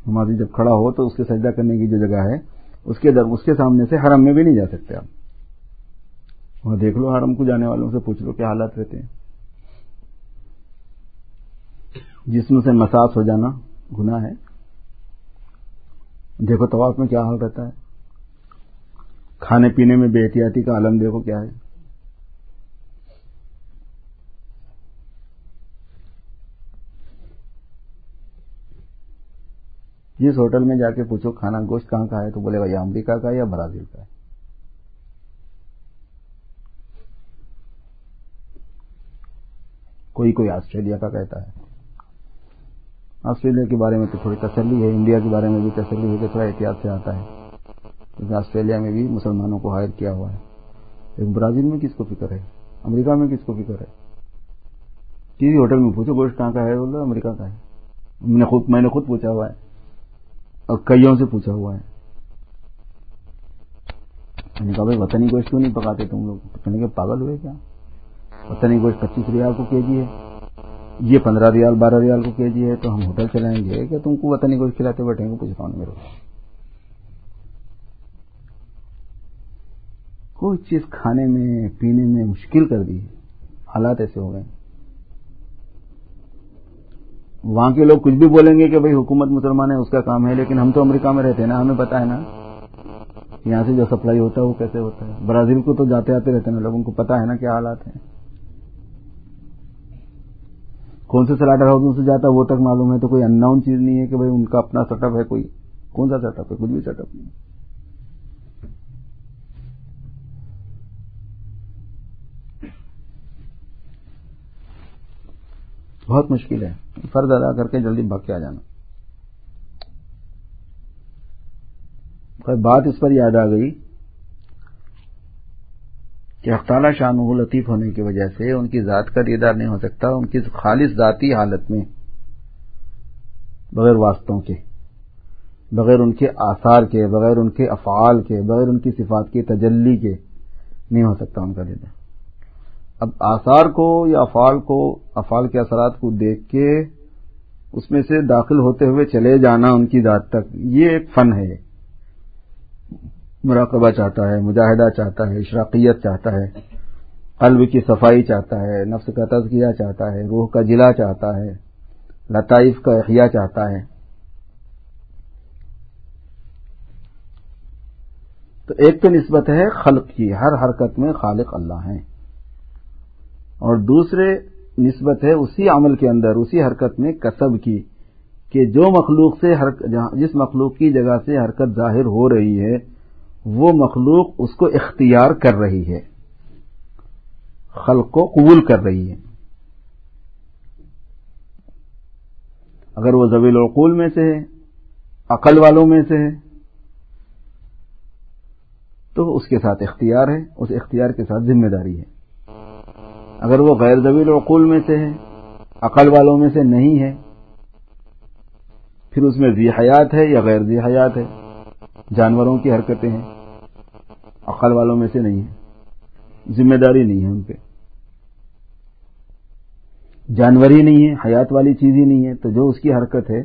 نمازی جب کھڑا ہو تو اس کے سجدہ کرنے کی جو جگہ ہے، اس کے در اس کے سامنے سے حرم میں بھی نہیں جا سکتے آپ۔ وہاں دیکھ لو حرم کو جانے والوں سے پوچھ لو کیا حالات رہتے ہیں۔ جسم سے مساس ہو جانا گناہ ہے۔ دیکھو طواف میں کیا حال رہتا ہے۔ کھانے پینے میں بے احتیاطی کا عالم دیکھو کیا ہے۔ جس ہوٹل میں جا کے پوچھو کھانا گوشت کہاں کا ہے، تو بولے گا یہ امریکہ کا یا برازیل کا ہے۔ کوئی کوئی آسٹریلیا کا کہتا ہے۔ آسٹریلیا کے بارے میں تو تھوڑی تسلی ہے، انڈیا کے بارے میں بھی تسلی ہے کہ تھوڑا احتیاط سے آتا ہے۔ کیونکہ آسٹریلیا میں بھی مسلمانوں کو ہائر کیا ہوا ہے۔ لیکن برازیل میں کس کو فکر ہے؟ امریکہ میں کس کو فکر ہے؟ کسی ہوٹل میں پوچھو گوشت کہاں کا ہے بولو امریکہ کا ہے۔ میں نے خود میں نے خود پوچھا ہوا ہے۔ اور کئیوں سے پوچھا ہوا ہے۔ میں نے کہا بھائی، وطنی گوشت کیوں نہیں پکاتے تم لوگ؟ کہ پاگل ہوئے کیا؟ وطنی گوشت پچیس ریال کو کے جی ہے۔ یہ پندرہ ریال، بارہ ریال کو کے جی ہے تو ہم ہوٹل چلائیں گے کہ تم کو وطنی گوشت کھلاتے بیٹھیں گے پوچھتا ہوں میرے کوئی چیز کھانے میں، پینے میں مشکل کر دی حالات ایسے ہو گئے۔ وہاں کے لوگ کچھ بھی بولیں گے کہ بھائی حکومت مسلمان ہے، اس کا کام ہے، لیکن ہم تو امریکہ میں رہتے ہیں نا، ہمیں پتا ہے نا۔ یہاں سے جو سپلائی ہوتا ہے وہ کیسے ہوتا ہے؟ برازیل کو تو جاتے آتے رہتے ہیں، لوگوں کو پتا ہے نا کیا حالات ہیں۔ کون سے سلاٹر ہاؤس سے جاتا ہے وہ تک معلوم ہے تو کوئی ان نون چیز نہیں ہے کہ بھائی ان کا اپنا سیٹ اپ ہے کوئی۔ کون سا سیٹ اپ ہے؟ کچھ بھی سیٹ اپ نہیں بہت مشکل ہے۔ فرض ادا کر کے جلدی بھاگ کے آ جانا۔ بات اس پر یاد آ گئی کہ اختالہ شاہ لطیف ہونے کی وجہ سے ان کی ذات کا دیدار نہیں ہو سکتا، ان کی خالص ذاتی حالت میں، بغیر واسطوں کے، بغیر ان کے آثار کے، بغیر ان کے افعال کے، بغیر ان کی صفات کی تجلی کے نہیں ہو سکتا ان کا دیدار۔ اب آثار کو یا افعال کو، افعال کے اثرات کو دیکھ کے اس میں سے داخل ہوتے ہوئے چلے جانا ان کی ذات تک، یہ ایک فن ہے۔ مراقبہ چاہتا ہے، مجاہدہ چاہتا ہے، اشراقیت چاہتا ہے، قلب کی صفائی چاہتا ہے، نفس کا تزکیہ چاہتا ہے، روح کا جلا چاہتا ہے، لطائف کا احیاء چاہتا ہے۔ تو ایک تو نسبت ہے خلق کی، ہر حرکت میں خالق اللہ ہیں۔ اور دوسرے نسبت ہے اسی عمل کے اندر، اسی حرکت میں کسب کی، کہ جو مخلوق سے جس مخلوق کی جگہ سے حرکت ظاہر ہو رہی ہے وہ مخلوق اس کو اختیار کر رہی ہے، خلق کو قبول کر رہی ہے۔ اگر وہ زویل العقول میں سے ہے، عقل والوں میں سے ہے، تو اس کے ساتھ اختیار ہے، اس اختیار کے ساتھ ذمہ داری ہے۔ اگر وہ غیر زویل العقول میں سے ہے، عقل والوں میں سے نہیں ہے، پھر اس میں ذی حیات ہے یا غیر ذی حیات ہے؟ جانوروں کی حرکتیں ہیں۔ عقل والوں میں سے نہیں ہے۔ ذمہ داری نہیں ہے ان پہ۔ جانور ہی نہیں ہے، حیات والی چیز ہی نہیں ہے۔ تو جو اس کی حرکت ہے،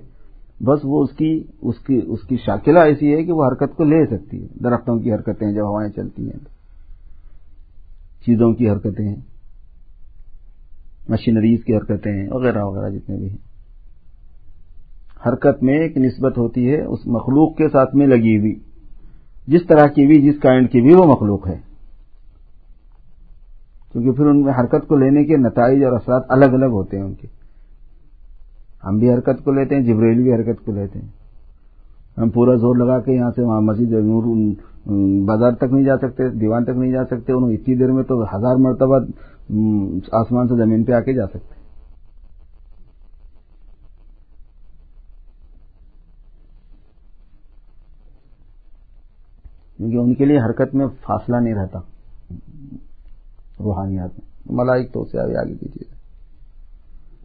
بس وہ اس کی اس کی اس کی شاکلہ ایسی ہے کہ وہ حرکت کو لے سکتی ہے۔ درختوں کی حرکتیں جب ہوائیں چلتی ہیں، چیزوں کی حرکتیں ہیں مشینریز کی حرکتیں ہیں، وغیرہ وغیرہ جتنے بھی ہیں۔ حرکت میں ایک نسبت ہوتی ہے، اس مخلوق کے ساتھ میں لگی ہوئی۔ جس طرح کی بھی، جس کائنڈ کی بھی وہ مخلوق ہے۔ کیونکہ پھر ان میں حرکت کو لینے کے نتائج اور اثرات الگ الگ ہوتے ہیں ان کے۔ ہم بھی حرکت کو لیتے ہیں جبریل بھی حرکت کو لیتے ہیں۔ ہم پورا زور لگا کے یہاں سے وہاں مسجد نور بازار تک نہیں جا سکتے، دیوان تک نہیں جا سکتے، انہوں اتنی دیر میں تو ہزار مرتبہ آسمان سے زمین پہ آ کے جا سکتے۔ کیونکہ ان کے لیے حرکت میں فاصلہ نہیں رہتا روحانیات میں۔ ملائک تو اسے آگے کی چیز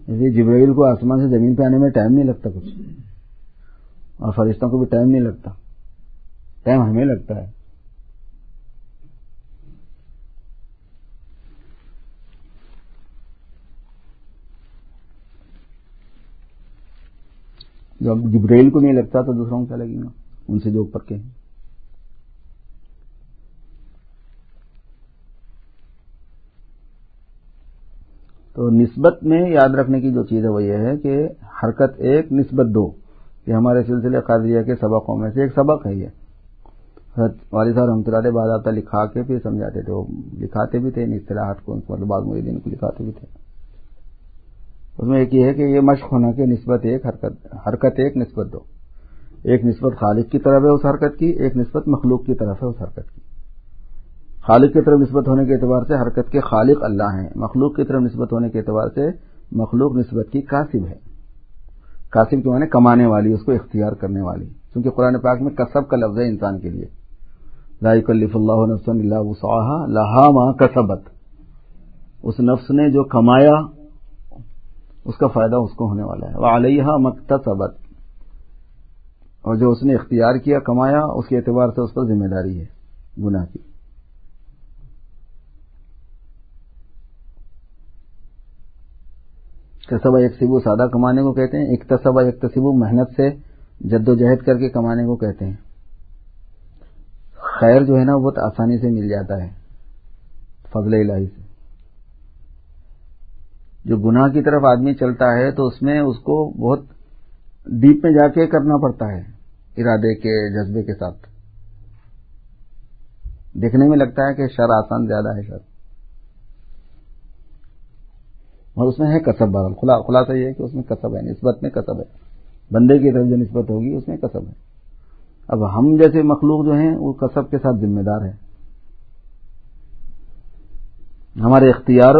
ہے جبرائیل کو آسمان سے زمین پہ آنے میں ٹائم نہیں لگتا کچھ۔ اور فرشتوں کو بھی ٹائم نہیں لگتا۔ ٹائم ہمیں لگتا ہے۔ جب جبریل کو نہیں لگتا تو دوسروں کو کیا لگے گا؟ ان سے جو اوپر کے ہیں۔ تو نسبت میں یاد رکھنے کی جو چیز ہے وہ یہ ہے کہ حرکت ایک، نسبت دو یہ ہمارے سلسلے قاضیہ کے سبقوں میں سے ایک سبق ہے یہ۔ والد صاحب رحمۃ اللہ بعد آتا لکھا کے پھر سمجھاتے تھے، وہ لکھاتے بھی تھے ان اصطلاحات کو مطلب بعض مریدین کو لکھاتے بھی تھے۔ اس میں ایک یہ ہے کہ یہ مشق ہونا کہ نسبت ایک، حرکت حرکت ایک، نسبت دو۔ ایک نسبت خالق کی طرف ہے اس حرکت کی، ایک نسبت مخلوق کی طرف ہے اس حرکت کی۔ خالق کی طرف نسبت ہونے کے اعتبار سے حرکت کے خالق اللہ ہیں، مخلوق کی طرف نسبت ہونے کے اعتبار سے مخلوق نسبت کی کاسب ہے۔ کاسب کے معنی کمانے والی، اس کو اختیار کرنے والی۔ کیونکہ قرآن پاک میں کسب کا لفظ ہے انسان کے لیے۔ کلف اللہ اللہ لہا ماں کسبت۔ اس نفس نے جو کمایا، اس کا فائدہ اس کو ہونے والا ہے۔ وہ علیہ مکتسبت اور جو اس نے اختیار کیا، کمایا، اس کے اعتبار سے اس پر ذمہ داری ہے، گناہ کی۔ تصبہ ایک سادہ کمانے کو کہتے ہیں ایک تصبہ ایک تصبو محنت سے جد و جہد کر کے کمانے کو کہتے ہیں۔ خیر جو ہے نا بہت آسانی سے مل جاتا ہے، فضل الہی سے۔ جو گناہ کی طرف آدمی چلتا ہے، تو اس میں اس کو بہت ڈیپ میں جا کے کرنا پڑتا ہے، ارادے کے، جذبے کے ساتھ۔ دیکھنے میں لگتا ہے کہ شر آسان زیادہ ہے، شر۔ اور اس میں ہے کسب بہرحال۔ خلاصہ یہ ہے کہ اس میں کسب ہے، نسبت میں کسب ہے۔ بندے کی طرف جو نسبت ہوگی، اس میں کسب ہے۔ اب ہم جیسے مخلوق جو ہیں، وہ کسب کے ساتھ ذمہ دار ہیں۔ ہمارے اختیار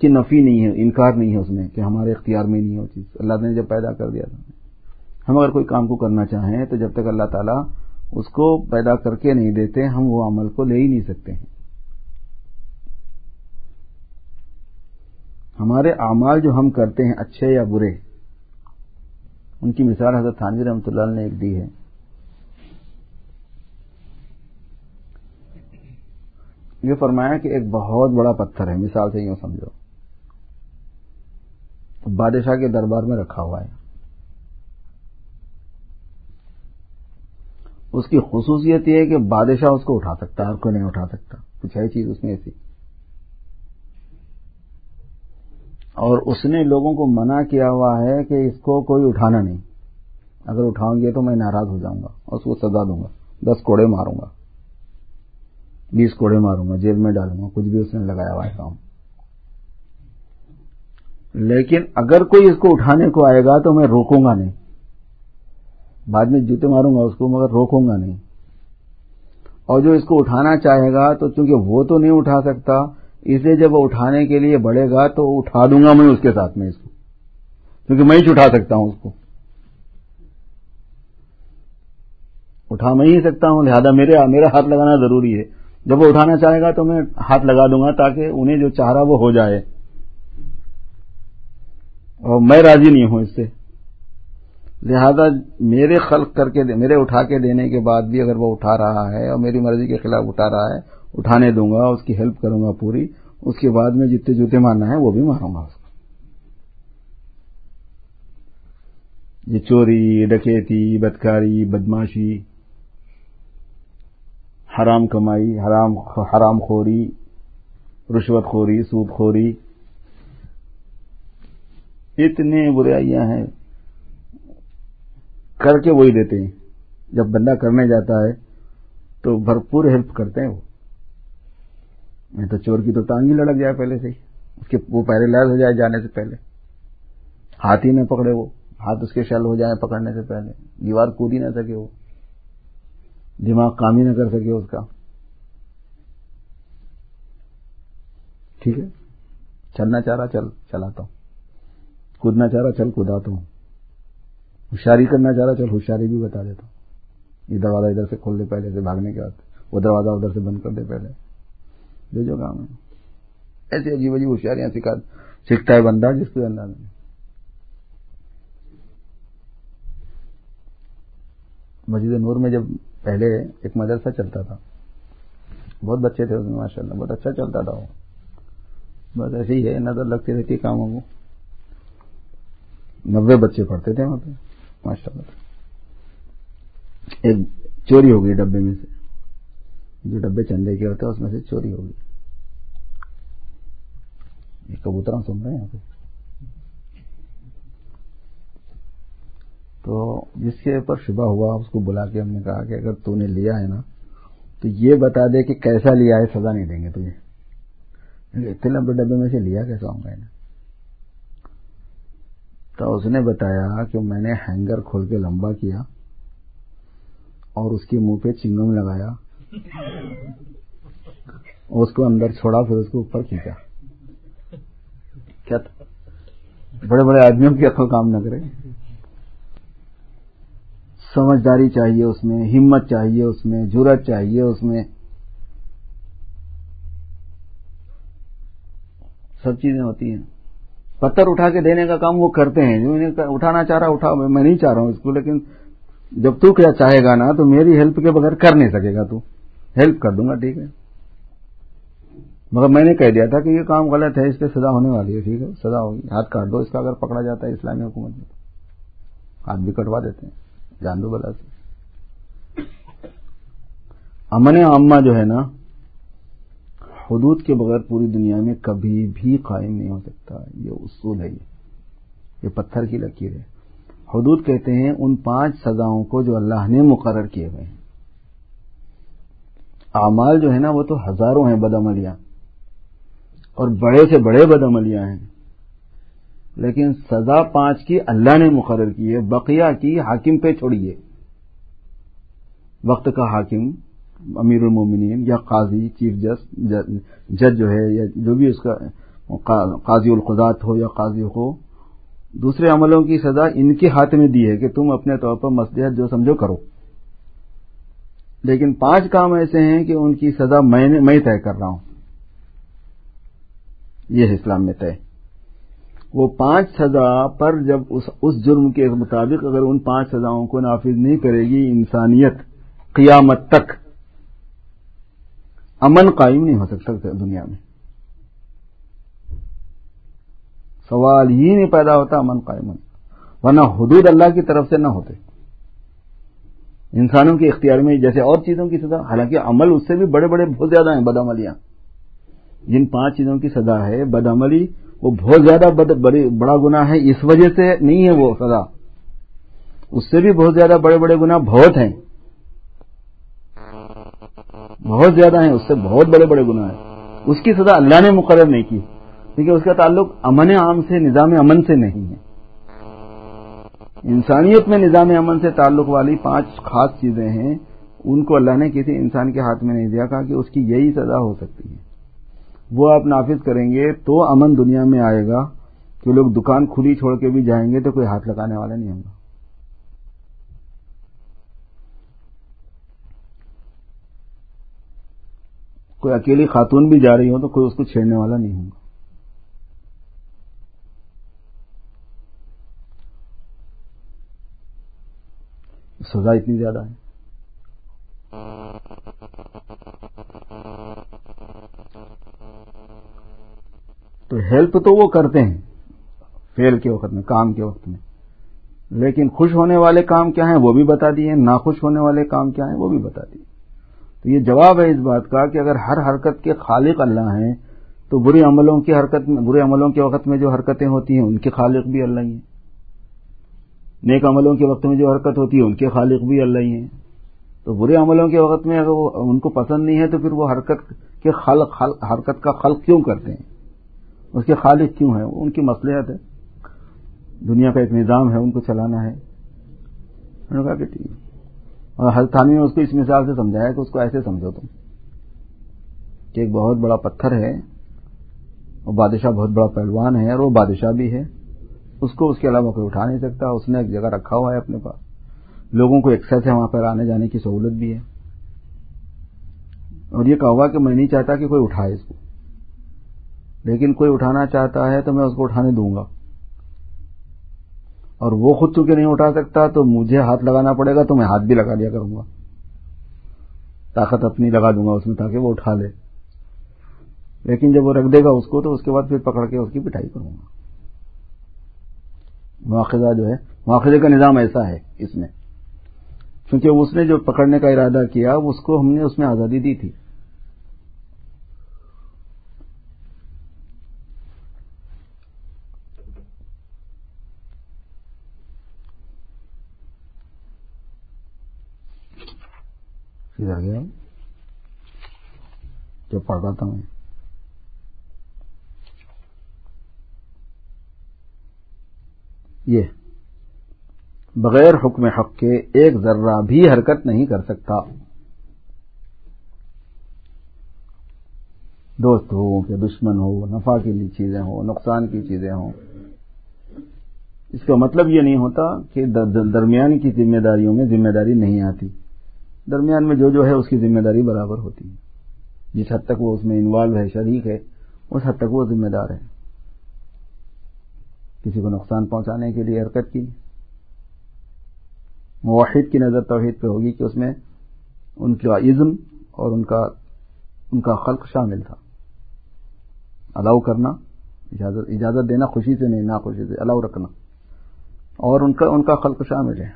کی نفی نہیں ہے، انکار نہیں ہے اس میں کہ ہمارے اختیار میں نہیں ہے وہ چیز۔ اللہ نے جب پیدا کر دیا تھا۔ ہم اگر کوئی کام کو کرنا چاہیں تو جب تک اللہ تعالیٰ اس کو پیدا کر کے نہیں دیتے، ہم وہ عمل کو لے ہی نہیں سکتے ہیں۔ ہمارے اعمال جو ہم کرتے ہیں اچھے یا برے، ان کی مثال حضرت تھانوی رحمۃ اللہ نے ایک دی ہے۔ یہ فرمایا کہ ایک بہت بڑا پتھر ہے، مثال سے یوں سمجھو۔ بادشاہ کے دربار میں رکھا ہوا ہے۔ اس کی خصوصیت یہ ہے کہ بادشاہ اس کو اٹھا سکتا ہے اور کوئی نہیں اٹھا سکتا۔ کچھ ہے چیز اس میں ایسی۔ اور اس نے لوگوں کو منع کیا ہوا ہے کہ اس کو کوئی اٹھانا نہیں۔ اگر اٹھاؤں گے تو میں ناراض ہو جاؤں گا اور اس کو سزا دوں گا۔ دس کوڑے ماروں گا۔ بیس کوڑے ماروں گا، جیل میں ڈالوں گا، کچھ بھی اس نے لگایا ہوا ہے کام۔ لیکن اگر کوئی اس کو اٹھانے کو آئے گا تو میں روکوں گا نہیں۔ بعد میں جوتے ماروں گا اس کو، مگر روکوں گا نہیں۔ اور جو اس کو اٹھانا چاہے گا تو چونکہ وہ تو نہیں اٹھا سکتا اسے جب وہ اٹھانے کے لیے بڑھے گا تو اٹھا دوں گا میں اس کے ساتھ میں اس کو۔ کیونکہ میں ہی اٹھا سکتا ہوں اس کو۔ اٹھا میں ہی سکتا ہوں، لہذا میرے میرا ہاتھ لگانا ضروری ہے۔ جب وہ اٹھانا چاہے گا تو میں ہاتھ لگا دوں گا تاکہ انہیں جو چاہ رہا وہ ہو جائے۔ اور میں راضی نہیں ہوں اس سے۔ لہذا میرے خلق کر کے میرے اٹھا کے دینے کے بعد بھی اگر وہ اٹھا رہا ہے اور میری مرضی کے خلاف اٹھا رہا ہے اٹھانے دوں گا، اس کی ہیلپ کروں گا پوری، اس کے بعد میں جتنے جوتے مارنا ہے وہ بھی ماروں گا اس کو۔ یہ چوری ڈکیتی، بدکاری، بدماشی، حرام کمائی، حرام حرام خوری، رشوت خوری، سود خوری۔ اتنے برائیاں ہیں۔ کر کے وہی دیتے ہیں۔ جب بندہ کرنے جاتا ہے تو بھرپور ہیلپ کرتے ہیں وہ۔ میں تو چور کی تو ٹانگ ہی لڑک جائے پہلے سے ہی۔ اس کے وہ پہلے لائز ہو جائے جانے سے پہلے۔ ہاتھی نہ پکڑے وہ۔ ہاتھ اس کے شل ہو جائے پکڑنے سے پہلے۔ دیوار کود ہی نہ سکے وہ۔ دماغ کام ہی نہ کر سکے اس کا۔ ٹھیک ہے؟ چلنا چاہ رہا چل، چلاتا ہوں۔ کودنا چاہ رہا چل کوداتا ہوں۔ ہوشیاری کرنا چاہ رہا چل، ہوشیاری بھی بتا دیتا ہوں۔ یہ دروازہ ادھر سے کھول دے پہلے سے، بھاگنے کے بعد۔ وہ دروازہ ادھر سے بند کر دے پہلے۔ جو جو کام ہے۔ ایسی عجیب عجیب ہوشیاریاں سکھا سیکھتا ہے بندہ جس کو اللہ مسجد نور میں جب پہلے ایک مدرسہ چلتا تھا، بہت بچے تھے اس میں ماشاء اللہ بہت اچھا چلتا تھا وہ۔ بس ایسے ہی ہے، نظر لگتی رہتی کاموں کو۔ نبے بچے پڑھتے تھے وہاں پہ ماشاء اللہ ایک چوری ہو گئی ڈبے میں سے۔ جو ڈبے چندے کے ہوتے ہیں، اس میں سے چوری ہو گئی۔ کبوتر سن رہے ہیں تو جس کے اوپر شبہ ہوا، اس کو بلا کے ہم نے کہا کہ اگر تو نے لیا ہے نا، تو یہ بتا دے کہ کیسا لیا ہے، سزا نہیں دیں گے تجھے۔ اتنے لمبے ڈبے میں سے لیا کیسا ہوں گا تو اس نے بتایا کہ میں نے ہینگر کھول کے لمبا کیا اور اس کے منہ پہ چنگم لگایا۔ اس کو اندر چھوڑا، پھر اس کو اوپر کھینچا۔ کیا بڑے بڑے آدمیوں کی عقل کام نہ کرے۔ سمجھداری چاہیے اس میں، ہمت چاہیے اس میں جرت چاہیے اس میں۔ سب چیزیں ہوتی ہیں۔ پتھر اٹھا کے دینے کا کام وہ کرتے ہیں۔ جو انہیں اٹھانا چاہ رہا، اٹھا، میں نہیں چاہ رہا ہوں اس کو، لیکن جب تو کیا چاہے گا نا، تو میری ہیلپ کے بغیر کر نہیں سکے گا تو۔ ہیلپ کر دوں گا، ٹھیک ہے؟ مگر میں نے کہہ دیا تھا کہ یہ کام غلط ہے، اس سے سزا ہونے والی ہے، ٹھیک ہے؟ سزا ہوگی، ہاتھ کاٹ دو، اس کا اگر پکڑا جاتا ہے اسلامی حکومت میں، ہاتھ بھی کٹوا دیتے ہیں، جان دو بلا سے۔ امن عامہ جو ہے نا، حدود کے بغیر پوری دنیا میں کبھی بھی قائم نہیں ہو سکتا۔ یہ اصول ہے یہ پتھر کی لکیر ہے۔ حدود کہتے ہیں ان پانچ سزاؤں کو جو اللہ نے مقرر کیے ہوئے ہیں۔ اعمال جو ہے نا وہ تو ہزاروں ہیں بدعملیاں اور بڑے سے بڑے بدعملیاں ہیں لیکن سزا پانچ کی اللہ نے مقرر کی ہے، بقیہ کی حاکم پہ چھوڑیے۔ وقت کا حاکم، امیر المومنین یا قاضی، چیف جس، جج جو ہے یا جو بھی اس کا قاضی القضات ہو یا قاضی ہو، دوسرے عملوں کی سزا ان کے ہاتھ میں دی ہے کہ تم اپنے طور پر مسلحت جو سمجھو کرو۔ لیکن پانچ کام ایسے ہیں کہ ان کی سزا میں طے کر رہا ہوں۔ یہ اسلام میں طے۔ وہ پانچ سزا پر جب اس اس جرم کے مطابق اگر ان پانچ سزاؤں کو نافذ نہیں کرے گی، انسانیت قیامت تک امن قائم نہیں ہو سکتا دنیا میں۔ سوال ہی نہیں پیدا ہوتا امن قائم ورنہ حدود اللہ کی طرف سے نہ ہوتے۔ انسانوں کے اختیار میں جیسے اور چیزوں کی سزا، حالانکہ عمل اس سے بھی بڑے بڑے بہت زیادہ ہیں، بدعملیاں۔ جن پانچ چیزوں کی سزا ہے، بدعملی، وہ بہت زیادہ بڑا گنا ہے، اس وجہ سے نہیں ہے وہ سزا۔ اس سے بھی بہت زیادہ بڑے بڑے گنا بہت ہیں۔ بہت زیادہ ہیں، اس سے بہت بڑے بڑے گنا ہیں۔ اس کی سزا اللہ نے مقرر نہیں کی، کیونکہ اس کا تعلق امن عام سے، نظام امن سے نہیں ہے۔ انسانیت میں نظام امن سے تعلق والی پانچ خاص چیزیں ہیں، ان کو اللہ نے کسی انسان کے ہاتھ میں نہیں دیا، کہا کہ اس کی یہی سزا ہو سکتی ہے۔ وہ آپ نافذ کریں گے تو امن دنیا میں آئے گا، کہ لوگ دکان کھلی چھوڑ کے بھی جائیں گے تو کوئی ہاتھ لگانے والا نہیں ہوگا۔ کوئی اکیلی خاتون بھی جا رہی ہو تو کوئی اس کو چھیڑنے والا نہیں ہوگا۔ سزا اتنی زیادہ ہے۔ تو ہیلپ تو وہ کرتے ہیں، فیل کے وقت میں، کام کے وقت میں۔ لیکن خوش ہونے والے کام کیا ہیں؟ وہ بھی بتا دیے۔ ناخوش ہونے والے کام کیا ہیں؟ وہ بھی بتا دیے۔ تو یہ جواب ہے اس بات کا کہ اگر ہر حرکت کے خالق اللہ ہیں، تو برے عملوں کی حرکت میں، برے عملوں کے وقت میں جو حرکتیں ہوتی ہیں، ان کے خالق بھی اللہ ہی ہیں۔ نیک عملوں کے وقت میں جو حرکت ہوتی ہے، ان کے خالق بھی اللہ ہی ہیں۔ تو برے عملوں کے وقت میں اگر وہ ان کو پسند نہیں ہے، تو پھر وہ حرکت کے خلق حرکت کا خلق کیوں کرتے ہیں؟ اس کے خالق کیوں ہیں؟ ان کی مصلحت ہے۔ دنیا کا ایک نظام ہے، ان کو چلانا ہے۔ انہوں نے کہا کہ ٹھیک اور ہلتھانی نے اس کو اس مثال سے سمجھایا کہ اس کو ایسے سمجھو تم کہ ایک بہت بڑا پتھر ہے، وہ بادشاہ بہت بڑا پہلوان ہے اور وہ بادشاہ بھی ہے۔ اس کو اس کے علاوہ کوئی اٹھا نہیں سکتا، اس نے ایک جگہ رکھا ہوا ہے اپنے پاس۔ لوگوں کو ایکسیس ہے، وہاں پر آنے جانے کی سہولت بھی ہے۔ اور یہ کہا کہ میں نہیں چاہتا کہ کوئی اٹھائے اس کو۔ لیکن کوئی اٹھانا چاہتا ہے تو میں اس کو اٹھانے دوں گا۔ اور وہ خود چونکہ نہیں اٹھا سکتا تو مجھے ہاتھ لگانا پڑے گا تو میں ہاتھ بھی لگا دیا کروں گا۔ طاقت اپنی لگا دوں گا اس میں تاکہ وہ اٹھا لے۔ لیکن جب وہ رکھ دے گا اس کو تو اس کے بعد پھر پکڑ کے اس کی پٹائی کروں گا۔ مواخذہ جو ہے، مواخذے کا نظام ایسا ہے اس میں۔ کیونکہ اس نے جو پکڑنے کا ارادہ کیا، اس کو ہم نے اس میں آزادی دی تھی۔ ادھر گیا جو پڑھ رہا تھا میں۔ یہ بغیر حکم حق کے ایک ذرہ بھی حرکت نہیں کر سکتا۔ دوست ہو، کہ دشمن ہو، نفع کی چیزیں ہوں، نقصان کی چیزیں ہوں۔ اس کا مطلب یہ نہیں ہوتا کہ درمیان کی ذمہ داریوں میں ذمہ داری نہیں آتی۔ درمیان میں جو جو ہے، اس کی ذمہ داری برابر ہوتی ہے۔ جس حد تک وہ اس میں انوالو ہے، شریک ہے، اس حد تک وہ ذمہ دار ہے۔ کسی کو نقصان پہنچانے کے لیے حرکت کی۔ موحد کی نظر توحید پہ ہوگی کہ اس میں ان کا عزم اور ان کا ان کا خلق شامل تھا۔ الاؤ کرنا، اجازت اجازت دینا خوشی سے نہیں نہ خوشی سے، الاؤ رکھنا۔ اور ان کا ان کا خلق شامل ہے۔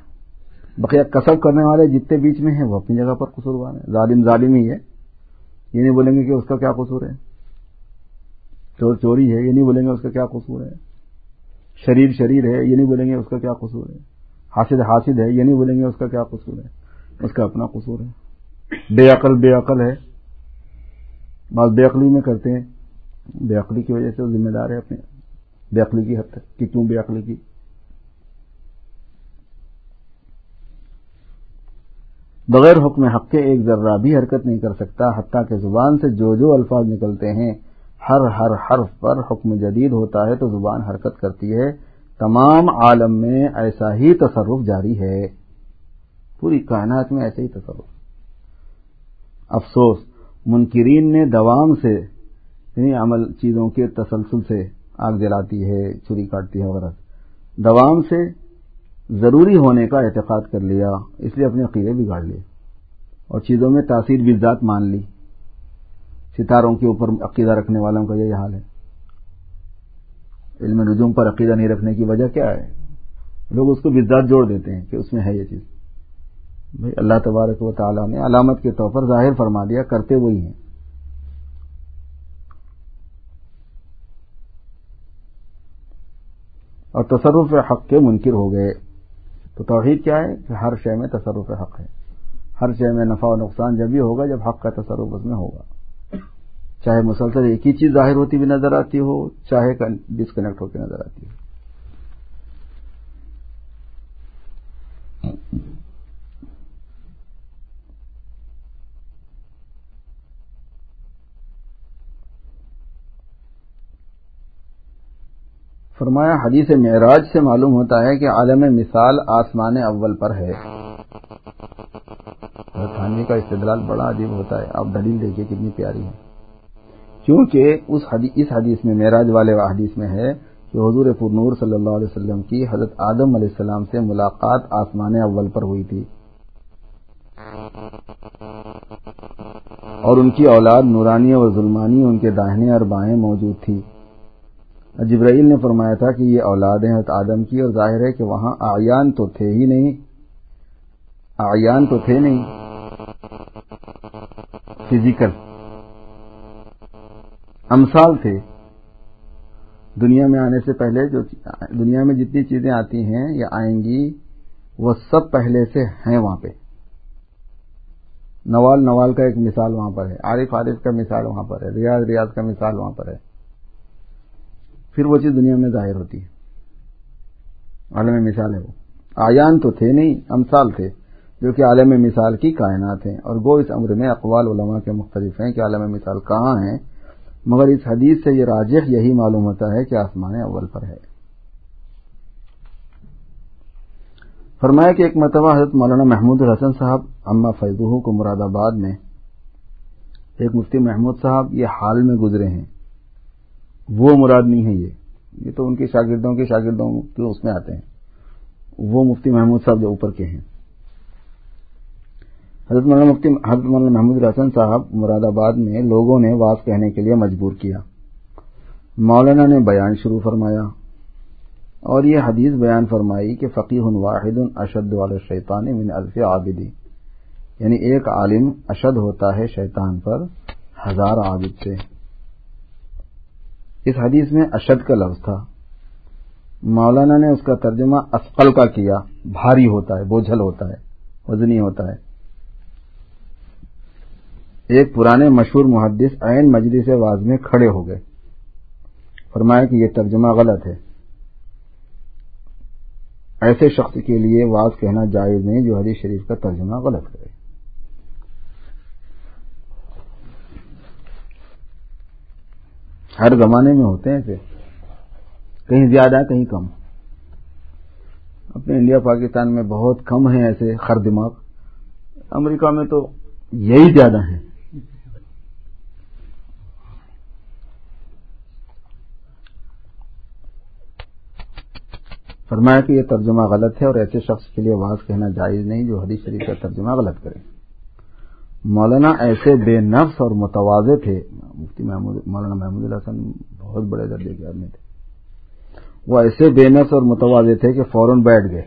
بقیہ کسب کرنے والے جتنے بیچ میں ہیں، وہ اپنی جگہ پر قصوروار ہیں۔ ظالم ظالم ہی ہے۔ یہ نہیں بولیں گے کہ اس کا کیا قصور ہے۔ چور، چوری ہے، یہ نہیں بولیں گے اس کا کیا قصور ہے۔ شریر شریر ہے، یہ نہیں بولیں گے اس کا کیا قصور ہے؟ حاصد حاصد ہے، یہ نہیں بولیں گے اس کا کیا قصور ہے؟ اس کا اپنا قصور ہے۔ بے عقل بے عقل ہے۔ بعض بے عقلی میں کرتے ہیں۔ بے عقلی کی وجہ سے وہ ذمہ دار ہے اپنے۔ بے عقلی کی حد تک کہ کیوں بے عقلی کی؟ بغیر حکم حق کے ایک ذرہ بھی حرکت نہیں کر سکتا، حتیٰ کہ زبان سے جو جو الفاظ نکلتے ہیں ہر ہر حرف پر حکم جدید ہوتا ہے تو زبان حرکت کرتی ہے۔ تمام عالم میں ایسا ہی تصرف جاری ہے۔ پوری کائنات میں ایسا ہی تصرف۔ افسوس، منکرین نے دوام سے یعنی عمل چیزوں کے تسلسل سے آگ جلاتی ہے چوری کاٹتی ہے وغیرہ دوام سے ضروری ہونے کا اعتقاد کر لیا، اس لیے اپنے عقیدے بگاڑ لیے اور چیزوں میں تاثیر بھی ذات مان لی۔ ستاروں کے اوپر عقیدہ رکھنے والوں کا یہی حال ہے۔ علم نجوم پر عقیدہ نہیں رکھنے کی وجہ کیا ہے؟ لوگ اس کو بزاد جوڑ دیتے ہیں کہ اس میں ہے یہ چیز۔ بھائی اللہ تبارک و تعالیٰ نے علامت کے طور پر ظاہر فرما دیا، کرتے وہی ہیں۔ اور تصرف حق کے منکر ہو گئے۔ تو توحید کیا ہے؟ کہ ہر شے میں تصرف حق ہے۔ ہر شے میں نفع و نقصان جب بھی ہوگا، جب حق کا تصرف اس میں ہوگا۔ چاہے مسلسل ایک ہی چیز ظاہر ہوتی بھی نظر آتی ہو، چاہے ڈسکنیکٹ ہوتی نظر آتی ہو۔ فرمایا، حدیث معراج سے معلوم ہوتا ہے کہ عالم مثال آسمان اول پر ہے۔ خانوی کا استدلال بڑا عجیب ہوتا ہے۔ آپ دلیل دیکھیے کتنی پیاری ہے۔ کیونکہ اس حدیث اس حدیث میں معراج والے حدیث میں ہے کہ حضور پور نور صلی اللہ علیہ وسلم کی حضرت آدم علیہ السلام سے ملاقات آسمان اول پر ہوئی تھی۔ اور ان کی اولاد نورانی اور ظلمانی ان کے داہنے اور بائیں موجود تھی۔ جبرائیل نے فرمایا تھا کہ یہ اولاد ہیں آدم کی اور ظاہر ہے کہ وہاں آیان تو تھے ہی نہیں۔ آیان تو تھے نہیں۔ فزیکل امثال تھے۔ دنیا میں آنے سے پہلے جو دنیا میں جتنی چیزیں آتی ہیں یا آئیں گی، وہ سب پہلے سے ہیں وہاں پہ۔ نوال نوال کا ایک مثال وہاں پر ہے، عارف عارف کا مثال وہاں پر ہے، ریاض ریاض کا مثال وہاں پر ہے۔ پھر وہ چیز دنیا میں ظاہر ہوتی ہے۔ عالم مثال ہے وہ۔ آیان تو تھے نہیں، امثال تھے، جو کہ عالم مثال کی کائنات ہیں۔ اور گو اس عمر میں اقوال علماء کے مختلف ہیں کہ عالم مثال کہاں ہیں۔ مگر اس حدیث سے یہ راجح یہی معلوم ہوتا ہے کہ آسمان اول پر ہے۔ فرمایا کہ ایک مرتبہ حضرت مولانا محمود الحسن صاحب، اما فیضوہ کو مراد آباد میں، ایک مفتی محمود صاحب یہ حال میں گزرے ہیں۔ وہ مراد نہیں ہے یہ۔ یہ تو ان کے شاگردوں کے شاگردوں کے اس میں آتے ہیں۔ وہ مفتی محمود صاحب جو اوپر کے ہیں۔ حضرت مولانا مفتی حضرت مولانا محمود الحسن صاحب مراد آباد میں لوگوں نے واس کہنے کے لیے مجبور کیا۔ مولانا نے بیان شروع فرمایا اور یہ حدیث بیان فرمائی کہ فقی واحد اشد والا شیطان من الف عابدی یعنی ایک عالم اشد ہوتا ہے شیطان پر ہزار عابد سے۔ اس حدیث میں اشد کا لفظ تھا۔ مولانا نے اس کا ترجمہ اسقل کا کیا۔ بھاری ہوتا ہے، بوجھل ہوتا ہے، وزنی ہوتا ہے۔ ایک پرانے مشہور محدث عین مجلس واز میں کھڑے ہو گئے۔ فرمایا کہ یہ ترجمہ غلط ہے۔ ایسے شخص کے لیے واز کہنا جائز نہیں جو حدیث شریف کا ترجمہ غلط کرے۔ ہر زمانے میں ہوتے ہیں ایسے۔ کہیں زیادہ، کہیں کم۔ اپنے انڈیا، پاکستان میں بہت کم ہیں ایسے خر دماغ۔ امریکہ میں تو یہی زیادہ ہیں۔ فرمایا کہ یہ ترجمہ غلط ہے اور ایسے شخص کے لیے واز کہنا جائز نہیں جو حدیث شریف کا ترجمہ غلط کرے۔ مولانا ایسے بے نفس اور متوازے تھے۔ مفتی مولانا محمود الحسن بہت بڑے درجے کے آدمی تھے۔ وہ ایسے بے نفس اور متوازے تھے کہ فوراً بیٹھ گئے۔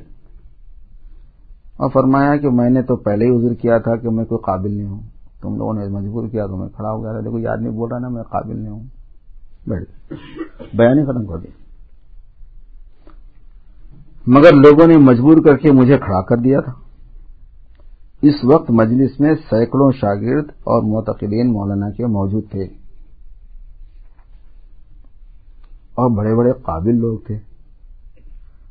اور فرمایا کہ میں نے تو پہلے ہی عذر کیا تھا کہ میں کوئی قابل نہیں ہوں۔ تم لوگوں نے مجبور کیا تو میں کھڑا ہو گیا دیکھو، یہ آدمی بول رہا نا، میں قابل نہیں ہوں۔ بیٹھ گئے۔ بیان ہی ختم کر دیا۔ مگر لوگوں نے مجبور کر کے مجھے کھڑا کر دیا تھا۔ اس وقت مجلس میں سینکڑوں شاگرد اور معتقدین مولانا کے موجود تھے۔ اور بڑے بڑے قابل لوگ تھے۔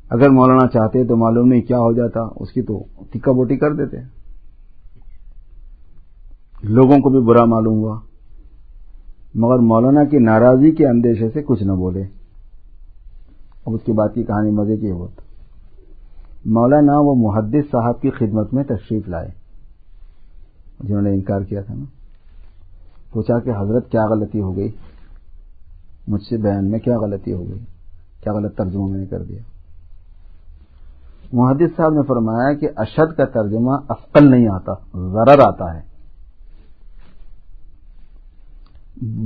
اگر مولانا چاہتے تو معلوم نہیں کیا ہو جاتا، اس کی تو ٹکا بوٹی کر دیتے۔ لوگوں کو بھی برا معلوم ہوا۔ مگر مولانا کی ناراضی کے اندیشے سے کچھ نہ بولے۔ اب اس کی بات کی کہانی مزے کی بہت مولانا وہ محدث صاحب کی خدمت میں تشریف لائے۔ جنہوں نے انکار کیا تھا نا۔ پوچھا کہ حضرت کیا غلطی ہو گئی؟ مجھ سے بیان میں کیا غلطی ہو گئی؟ کیا غلط ترجمہ میں نے کر دیا؟ محدث صاحب نے فرمایا کہ اشد کا ترجمہ افقل نہیں آتا، ضرر آتا ہے۔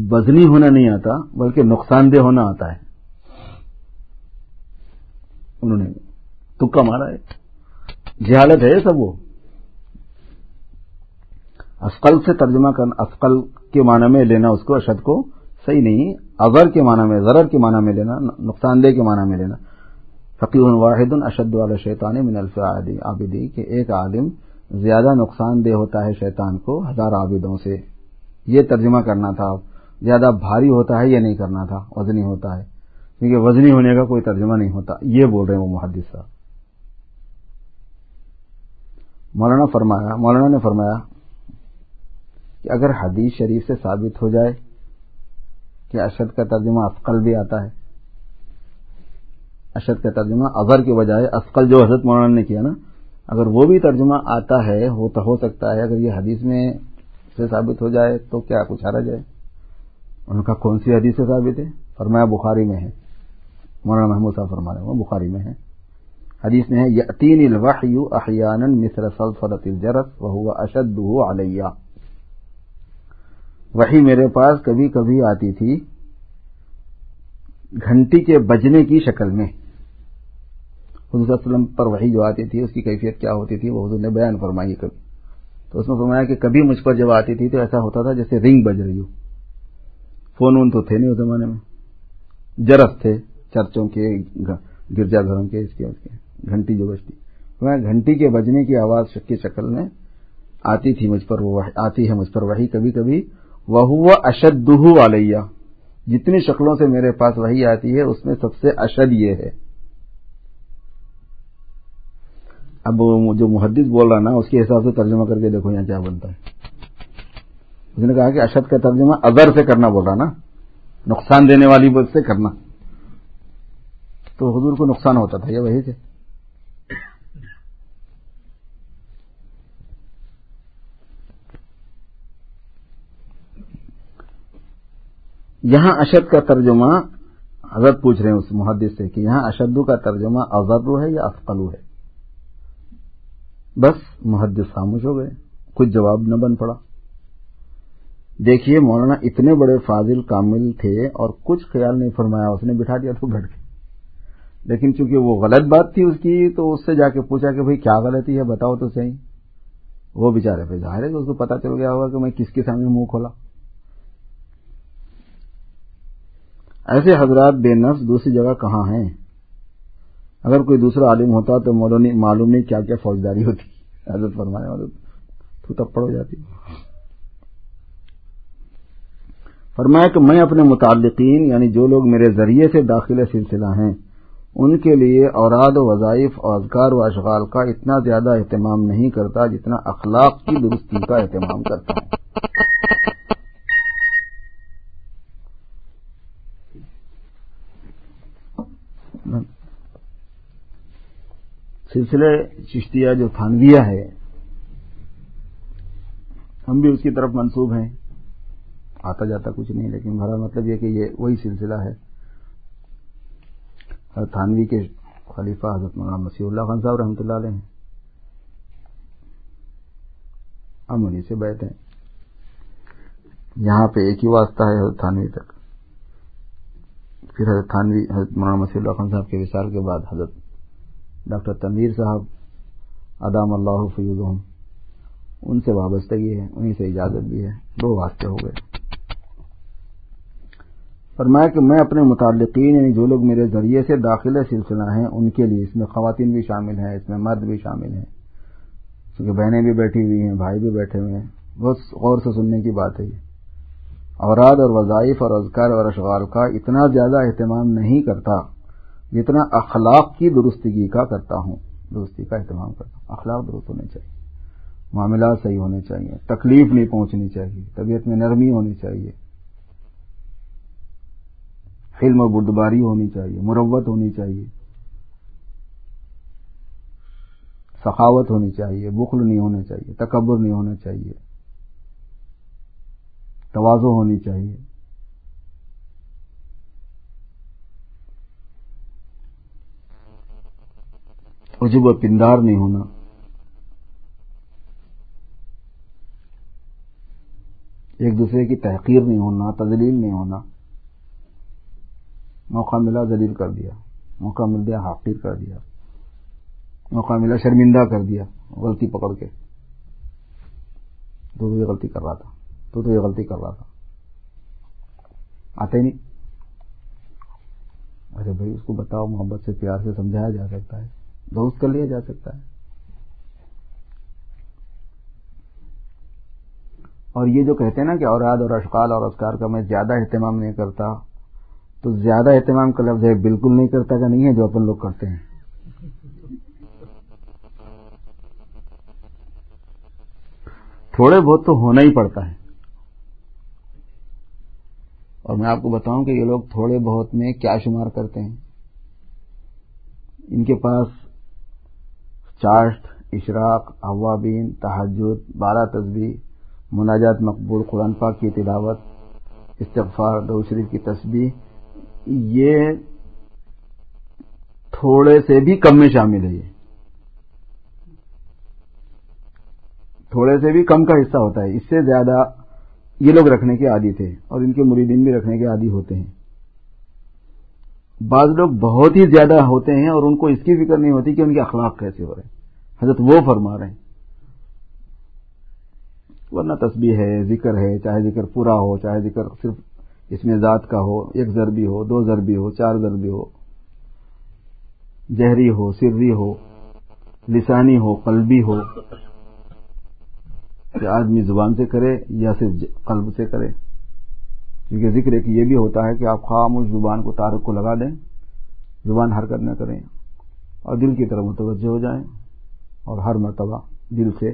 بزنی ہونا نہیں آتا، بلکہ نقصان دہ ہونا آتا ہے۔ انہوں نے تکا مارا ہے۔ جہالت ہے سب وہ۔ اسقل سے ترجمہ کرنا اسقل کے معنی میں لینا اس کو، اشد کو صحیح نہیں۔ اگر کے معنی میں، ضرر کے معنی میں لینا، نقصان دہ کے معنی میں لینا۔ فقیر واحد اشد والا شیطان من الف عابدی، کہ ایک عالم زیادہ نقصان دہ ہوتا ہے شیطان کو ہزار عابدوں سے۔ یہ ترجمہ کرنا تھا۔ زیادہ بھاری ہوتا ہے یہ نہیں کرنا تھا؟ وزنی ہوتا ہے۔ کیونکہ وزنی ہونے کا کوئی ترجمہ نہیں ہوتا۔ یہ بول رہے ہیں وہ محدث صاحب۔ مولانا فرمایا مولانا نے فرمایا کہ اگر حدیث شریف سے ثابت ہو جائے کہ اشد کا ترجمہ افقل بھی آتا ہے، اشد کا ترجمہ اظہر کے بجائے افقل جو حضرت مولانا نے کیا نا، اگر وہ بھی ترجمہ آتا ہے وہ تو ہو سکتا ہے، اگر یہ حدیث میں سے ثابت ہو جائے تو کیا کچھ آ جائے؟ ان کا کون سی حدیث سے ثابت ہے؟ فرمایا، بخاری میں ہے۔ مولانا محمود صاحب فرما رہے ہیں، وہ بخاری میں ہے۔ حدیث میں ہے یتین الوحی احیانا مصر سلسلت الجرس وهو اشده علیہ۔ وہی میرے پاس کبھی کبھی آتی تھی، گھنٹی کے بجنے کی شکل میں۔ حضور صلی اللہ علیہ وسلم پر وہی جو آتی تھی، اس کی کیفیت کیا ہوتی تھی، وہ حضور نے بیان فرمائی کبھی۔ تو اس میں فرمایا کہ کبھی مجھ پر جب آتی تھی تو ایسا ہوتا تھا جیسے رنگ بج رہی ہو۔ فون وون تو تھے نہیں اس زمانے میں۔ جرس تھے چرچوں کے گرجا گھروں کے، اس کے اس کے۔ گھنٹی جو بجتی۔ میں گھنٹی کے بجنے کی آواز کی شکل میں آتی تھی مجھ پر وہ آتی ہے مجھ پر وہی کبھی کبھی وہ اشد علیہ۔ جتنی شکلوں سے میرے پاس وہی آتی ہے، اس میں سب سے اشد یہ ہے۔ اب جو محدث بول رہا نا، اس کے حساب سے ترجمہ کر کے دیکھو یہاں کیا بنتا ہے۔ اس نے کہا کہ اشد کا ترجمہ اگر سے کرنا بول رہا نا۔ نقصان دینے والی سے کرنا۔ تو حضور کو نقصان ہوتا تھا، یہ وہی سے۔ یہاں اشد کا ترجمہ حضرت پوچھ رہے ہیں اس محدث سے کہ یہاں اشدو کا ترجمہ ازرو ہے یا افقلو ہے؟ بس محدث خاموش ہو گئے، کچھ جواب نہ بن پڑا۔ دیکھیے، مولانا اتنے بڑے فاضل کامل تھے اور کچھ خیال نہیں فرمایا، اس نے بٹھا دیا تو گھٹ کے لیکن چونکہ وہ غلط بات تھی اس کی، تو اس سے جا کے پوچھا کہ بھائی کیا غلطی ہے، بتاؤ تو صحیح۔ وہ بےچارے پہ ظاہر ہے کہ اس کو پتا چل گیا ہوگا کہ میں کس کے سامنے منہ کھولا۔ ایسے حضرات بے نفس دوسری جگہ کہاں ہیں؟ اگر کوئی دوسرا عالم ہوتا تو معلوم نہیں کیا کیا فوجداری ہوتی۔ حضرت فرمایا تو تپڑ ہو جاتی۔ فرمایا کہ میں اپنے متعلقین یعنی جو لوگ میرے ذریعے سے داخل سلسلہ ہیں، ان کے لیے اوراد و وظائف اور اذکار و اشغال کا اتنا زیادہ اہتمام نہیں کرتا جتنا اخلاق کی درستی کا اہتمام کرتا ہوں سلسلے چشتیہ جو تھانویہ ہے، ہم بھی اس کی طرف منسوب ہیں۔ آتا جاتا کچھ نہیں، لیکن میرا مطلب یہ کہ یہ وہی سلسلہ ہے۔ تھانوی کے خلیفہ حضرت مولانا مسیح اللہ خان صاحب رحمۃ اللہ علیہ ہم انہیں سے بیٹھے ہیں۔ یہاں پہ ایک ہی واسطہ ہے حضرت تھانوی تک۔ پھر حضرت تھانوی، حضرت مولانا مسیح اللہ خان صاحب کے وصال کے بعد حضرت ڈاکٹر تنویر صاحب ادام اللہ فیوزم ان سے وابستگی ہے انہیں سے اجازت بھی ہے، دو واسطے ہو گئے۔ فرمایا کہ میں اپنے متعلقین یعنی جو لوگ میرے ذریعے سے داخل سلسلہ ہیں، ان کے لیے اس میں خواتین بھی شامل ہیں، اس میں مرد بھی شامل ہیں۔ کیونکہ بہنیں بھی بیٹھی ہوئی ہیں، بھائی بھی بیٹھے ہوئے ہیں۔ بہت غور سے سننے کی بات ہے یہ۔ اوراد اور وظائف اور اذکار اور اشغال کا اتنا زیادہ اہتمام نہیں کرتا۔ جتنا اخلاق کی درستگی کا کرتا ہوں، درستی کا اہتمام کرتا ہوں۔ اخلاق درست ہونے چاہیے۔ معاملات صحیح ہونے چاہیے۔ تکلیف نہیں پہنچنی چاہیے۔ طبیعت میں نرمی ہونی چاہیے۔ علم و بردباری ہونی چاہیے۔ مروت ہونی چاہیے۔ سخاوت ہونی چاہیے۔ بخل نہیں ہونا چاہیے۔ تکبر نہیں ہونا چاہیے۔ توازو ہونی چاہیے۔ عجب و پندار نہیں ہونا۔ ایک دوسرے کی تحقیر نہیں ہونا، تدلیل نہیں ہونا۔ موقع ملا ذلیل کر دیا، موقع مل گیا حاقیر کر دیا۔ موقع ملا شرمندہ کر دیا، غلطی پکڑ کے۔ تو یہ غلطی کر رہا تھا، تو تو یہ غلطی کر رہا تھا۔ آتے نہیں۔ ارے بھائی، اس کو بتاؤ، محبت سے پیار سے سمجھایا جا سکتا ہے۔ دوست کر لیا جا سکتا ہے۔ اور یہ جو کہتے ہیں نا کہ اوراد اور اشکال اور اسکار کا میں زیادہ اہتمام نہیں کرتا، تو زیادہ اہتمام کا لفظ ہے بالکل نہیں کرتا کا نہیں ہے جو اپن لوگ کرتے ہیں۔ تھوڑے بہت تو ہونا ہی پڑتا ہے۔ اور میں آپ کو بتاؤں کہ یہ لوگ تھوڑے بہت میں کیا شمار کرتے ہیں۔ ان کے پاس چاشت، اشراق، اوابین تحجد بارہ تصویر مناجات مقبول، قرآن پاک کی تلاوت، استغفار دو شریف کی تصویر یہ تھوڑے سے بھی کم میں شامل ہے یہ۔ تھوڑے سے بھی کم کا حصہ ہوتا ہے۔ اس سے زیادہ یہ لوگ رکھنے کے عادی تھے اور ان کے مریدین بھی رکھنے کے عادی ہوتے ہیں۔ بعض لوگ بہت ہی زیادہ ہوتے ہیں اور ان کو اس کی فکر نہیں ہوتی کہ ان کے اخلاق کیسے ہو رہے ہیں۔ حضرت وہ فرما رہے ہیں۔ ورنہ تسبیح ہے، ذکر ہے، چاہے ذکر پورا ہو، چاہے ذکر صرف اس میں ذات کا ہو، ایک ضربی ہو، دو ضربی ہو، چار ضربی ہو۔ جہری ہو، سری ہو، لسانی ہو، قلبی ہو۔ کہ آدمی زبان سے کرے یا صرف قلب سے کرے۔ کیونکہ ذکر ایک یہ بھی ہوتا ہے کہ آپ خاموش زبان کو تارک کو لگا دیں، زبان حرکت نہ کریں اور دل کی طرف متوجہ ہو جائیں اور ہر مرتبہ دل سے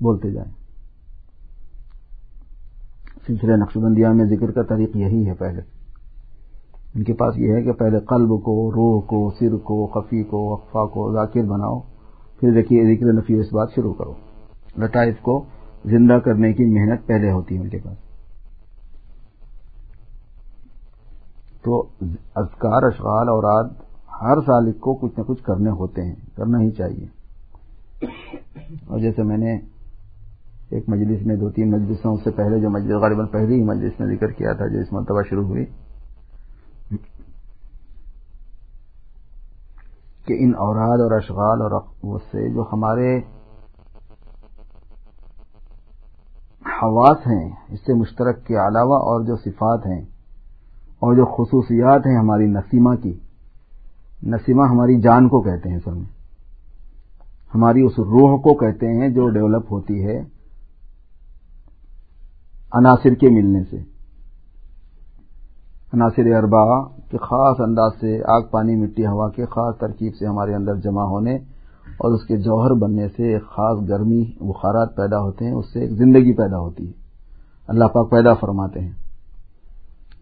بولتے جائیں۔ سلسلہ نقش میں ذکر کا طریق یہی ہے پہلے۔ ان کے پاس یہ ہے کہ پہلے قلب کو، روح کو، سر کو، خفی کو، وقفہ کو ذاکر بناؤ، پھر دیکھیے ذکر نفی اس بات شروع کرو۔ لٹائف کو زندہ کرنے کی محنت پہلے ہوتی ہے ان کے پاس۔ تو اذکار، اشغال اور آد ہر سالک کو کچھ نہ کچھ کرنے ہوتے ہیں، کرنا ہی چاہیے۔ اور جیسے میں نے ایک مجلس میں دو تین مجلسوں سے پہلے جو مجلس غالباً پہلی ہی مجلس میں ذکر کیا تھا، جو اس مرتبہ شروع ہوئی، کہ ان اوراد اور اشغال اور سے جو ہمارے حواس ہیں، اس سے مشترک کے علاوہ اور جو صفات ہیں اور جو خصوصیات ہیں ہماری نسیمہ کی، نسیمہ ہماری جان کو کہتے ہیں، سر میں۔ ہماری اس روح کو کہتے ہیں جو ڈیولپ ہوتی ہے عناصر کے ملنے سے۔ عناصر اربا کے خاص انداز سے آگ، پانی، مٹی، ہوا کے خاص ترکیب سے ہمارے اندر جمع ہونے اور اس کے جوہر بننے سے ایک خاص گرمی بخارات پیدا ہوتے ہیں، اس سے ایک زندگی پیدا ہوتی ہے۔ اللہ پاک پیدا فرماتے ہیں۔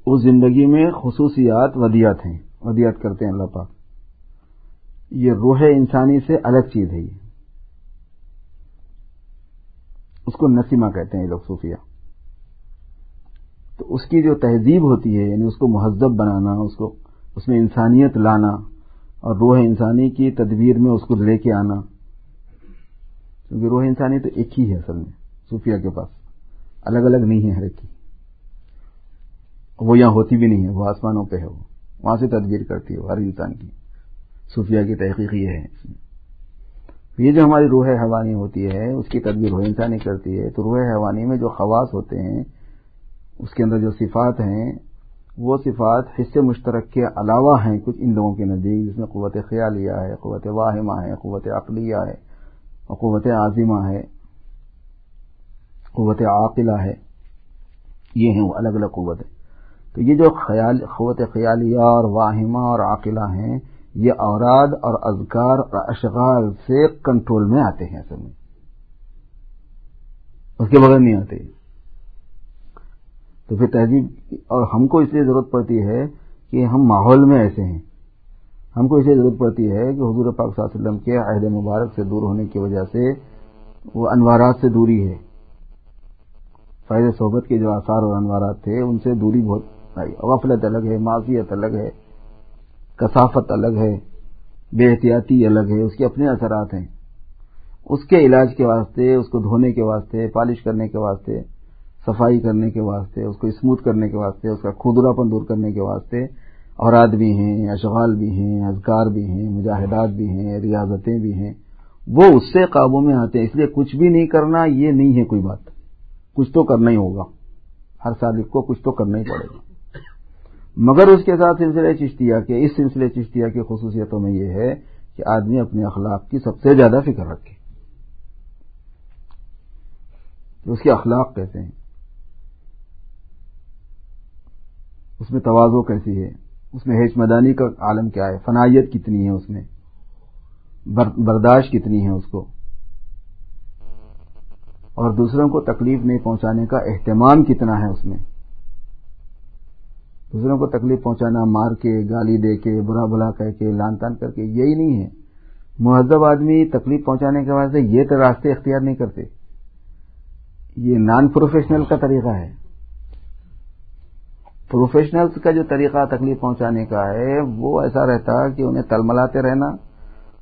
اس زندگی میں خصوصیات ودیات ہیں ودیات کرتے ہیں اللہ پاک۔ یہ روح انسانی سے الگ چیز ہے یہ۔ اس کو نسیمہ کہتے ہیں یہ لوگ صوفیہ تو اس کی جو تہذیب ہوتی ہے یعنی اس کو مہذب بنانا، اس کو، اس میں انسانیت لانا اور روح انسانی کی تدبیر میں اس کو لے کے آنا۔ کیونکہ روح انسانی تو ایک ہی ہے اصل میں، صوفیہ کے پاس۔ الگ الگ نہیں ہے ہر ایک کی۔ وہ یہاں ہوتی بھی نہیں ہے، وہ آسمانوں پہ ہے وہ۔ وہاں سے تدبیر کرتی ہے ہر انسان کی۔ صوفیہ کی تحقیق یہ ہے۔ اس میں یہ جو ہماری روح حوانی ہوتی ہے، اس کی تدبیر روح انسانی کرتی ہے، تو روح حوانی میں جو خواص ہوتے ہیں، اس کے اندر جو صفات ہیں وہ صفات حصے مشترک کے علاوہ ہیں، کچھ ان لوگوں کے نزدیک، جس میں قوت خیالیہ ہے، قوت واہمہ ہے، قوت عقلیہ ہے اور قوت عظیمہ ہے، قوت عاقلہ ہے۔ یہ ہیں وہ الگ الگ قوتیں تو یہ جو خیال، قوت خیالیہ اور واہمہ اور عاقلہ ہیں، یہ اوراد اور اذکار اور اشغال سے کنٹرول میں آتے ہیں، اصل میں۔ اس کے بغیر نہیں آتے۔ تو پھر تہذیب اور ہم کو اس لیے ضرورت پڑتی ہے کہ ہم ماحول میں ایسے ہیں۔ ہم کو اس لیے ضرورت پڑتی ہے کہ حضور پاک صلی اللہ علیہ وسلم کے عہد مبارک سے دور ہونے کی وجہ سے وہ انوارات سے دوری ہے۔ فائد صحبت کے جو آثار اور انوارات تھے، ان سے دوری بہت آئی۔ غفلت الگ ہے معافیت الگ ہے، کثافت الگ ہے، بے احتیاطی الگ ہے، اس کے اپنے اثرات ہیں۔ اس کے علاج کے واسطے، اس کو دھونے کے واسطے، پالش کرنے کے واسطے صفائی کرنے کے واسطے، اس کو اسموتھ کرنے کے واسطے، اس کا کھدرا پن دور کرنے کے واسطے اوراد بھی ہیں، اشغال بھی ہیں، اذکار بھی ہیں، مجاہدات بھی ہیں، ریاضتیں بھی ہیں۔ وہ اس سے قابو میں آتے ہیں۔ اس لیے کچھ بھی نہیں کرنا، یہ نہیں ہے کوئی بات۔ کچھ تو کرنا ہی ہوگا۔ ہر سال کو کچھ تو کرنا ہی پڑے گا۔ مگر اس کے ساتھ سلسلے چشتیا کے، اس سلسلے چشتیا کی خصوصیتوں میں یہ ہے کہ آدمی اپنے اخلاق کی سب سے زیادہ فکر رکھے۔ اس کے اخلاق کہتے ہیں؟ اس میں توازو کیسی ہے؟ اس میں ہیچ مدانی کا عالم کیا ہے؟ فنائیت کتنی ہے اس میں؟ برداشت کتنی ہے اس کو؟ اور دوسروں کو تکلیف نہیں پہنچانے کا اہتمام کتنا ہے اس میں؟ دوسروں کو تکلیف پہنچانا، مار کے، گالی دے کے، برا بلا کہہ کے، لان تان کر کے، یہی نہیں ہے۔ مہذب آدمی تکلیف پہنچانے کے واسطے یہ تو راستے اختیار نہیں کرتے۔ یہ نان پروفیشنل کا طریقہ ہے۔ پروفیشنلز کا جو طریقہ تکلیف پہنچانے کا ہے، وہ ایسا رہتا کہ انہیں تلملاتے رہنا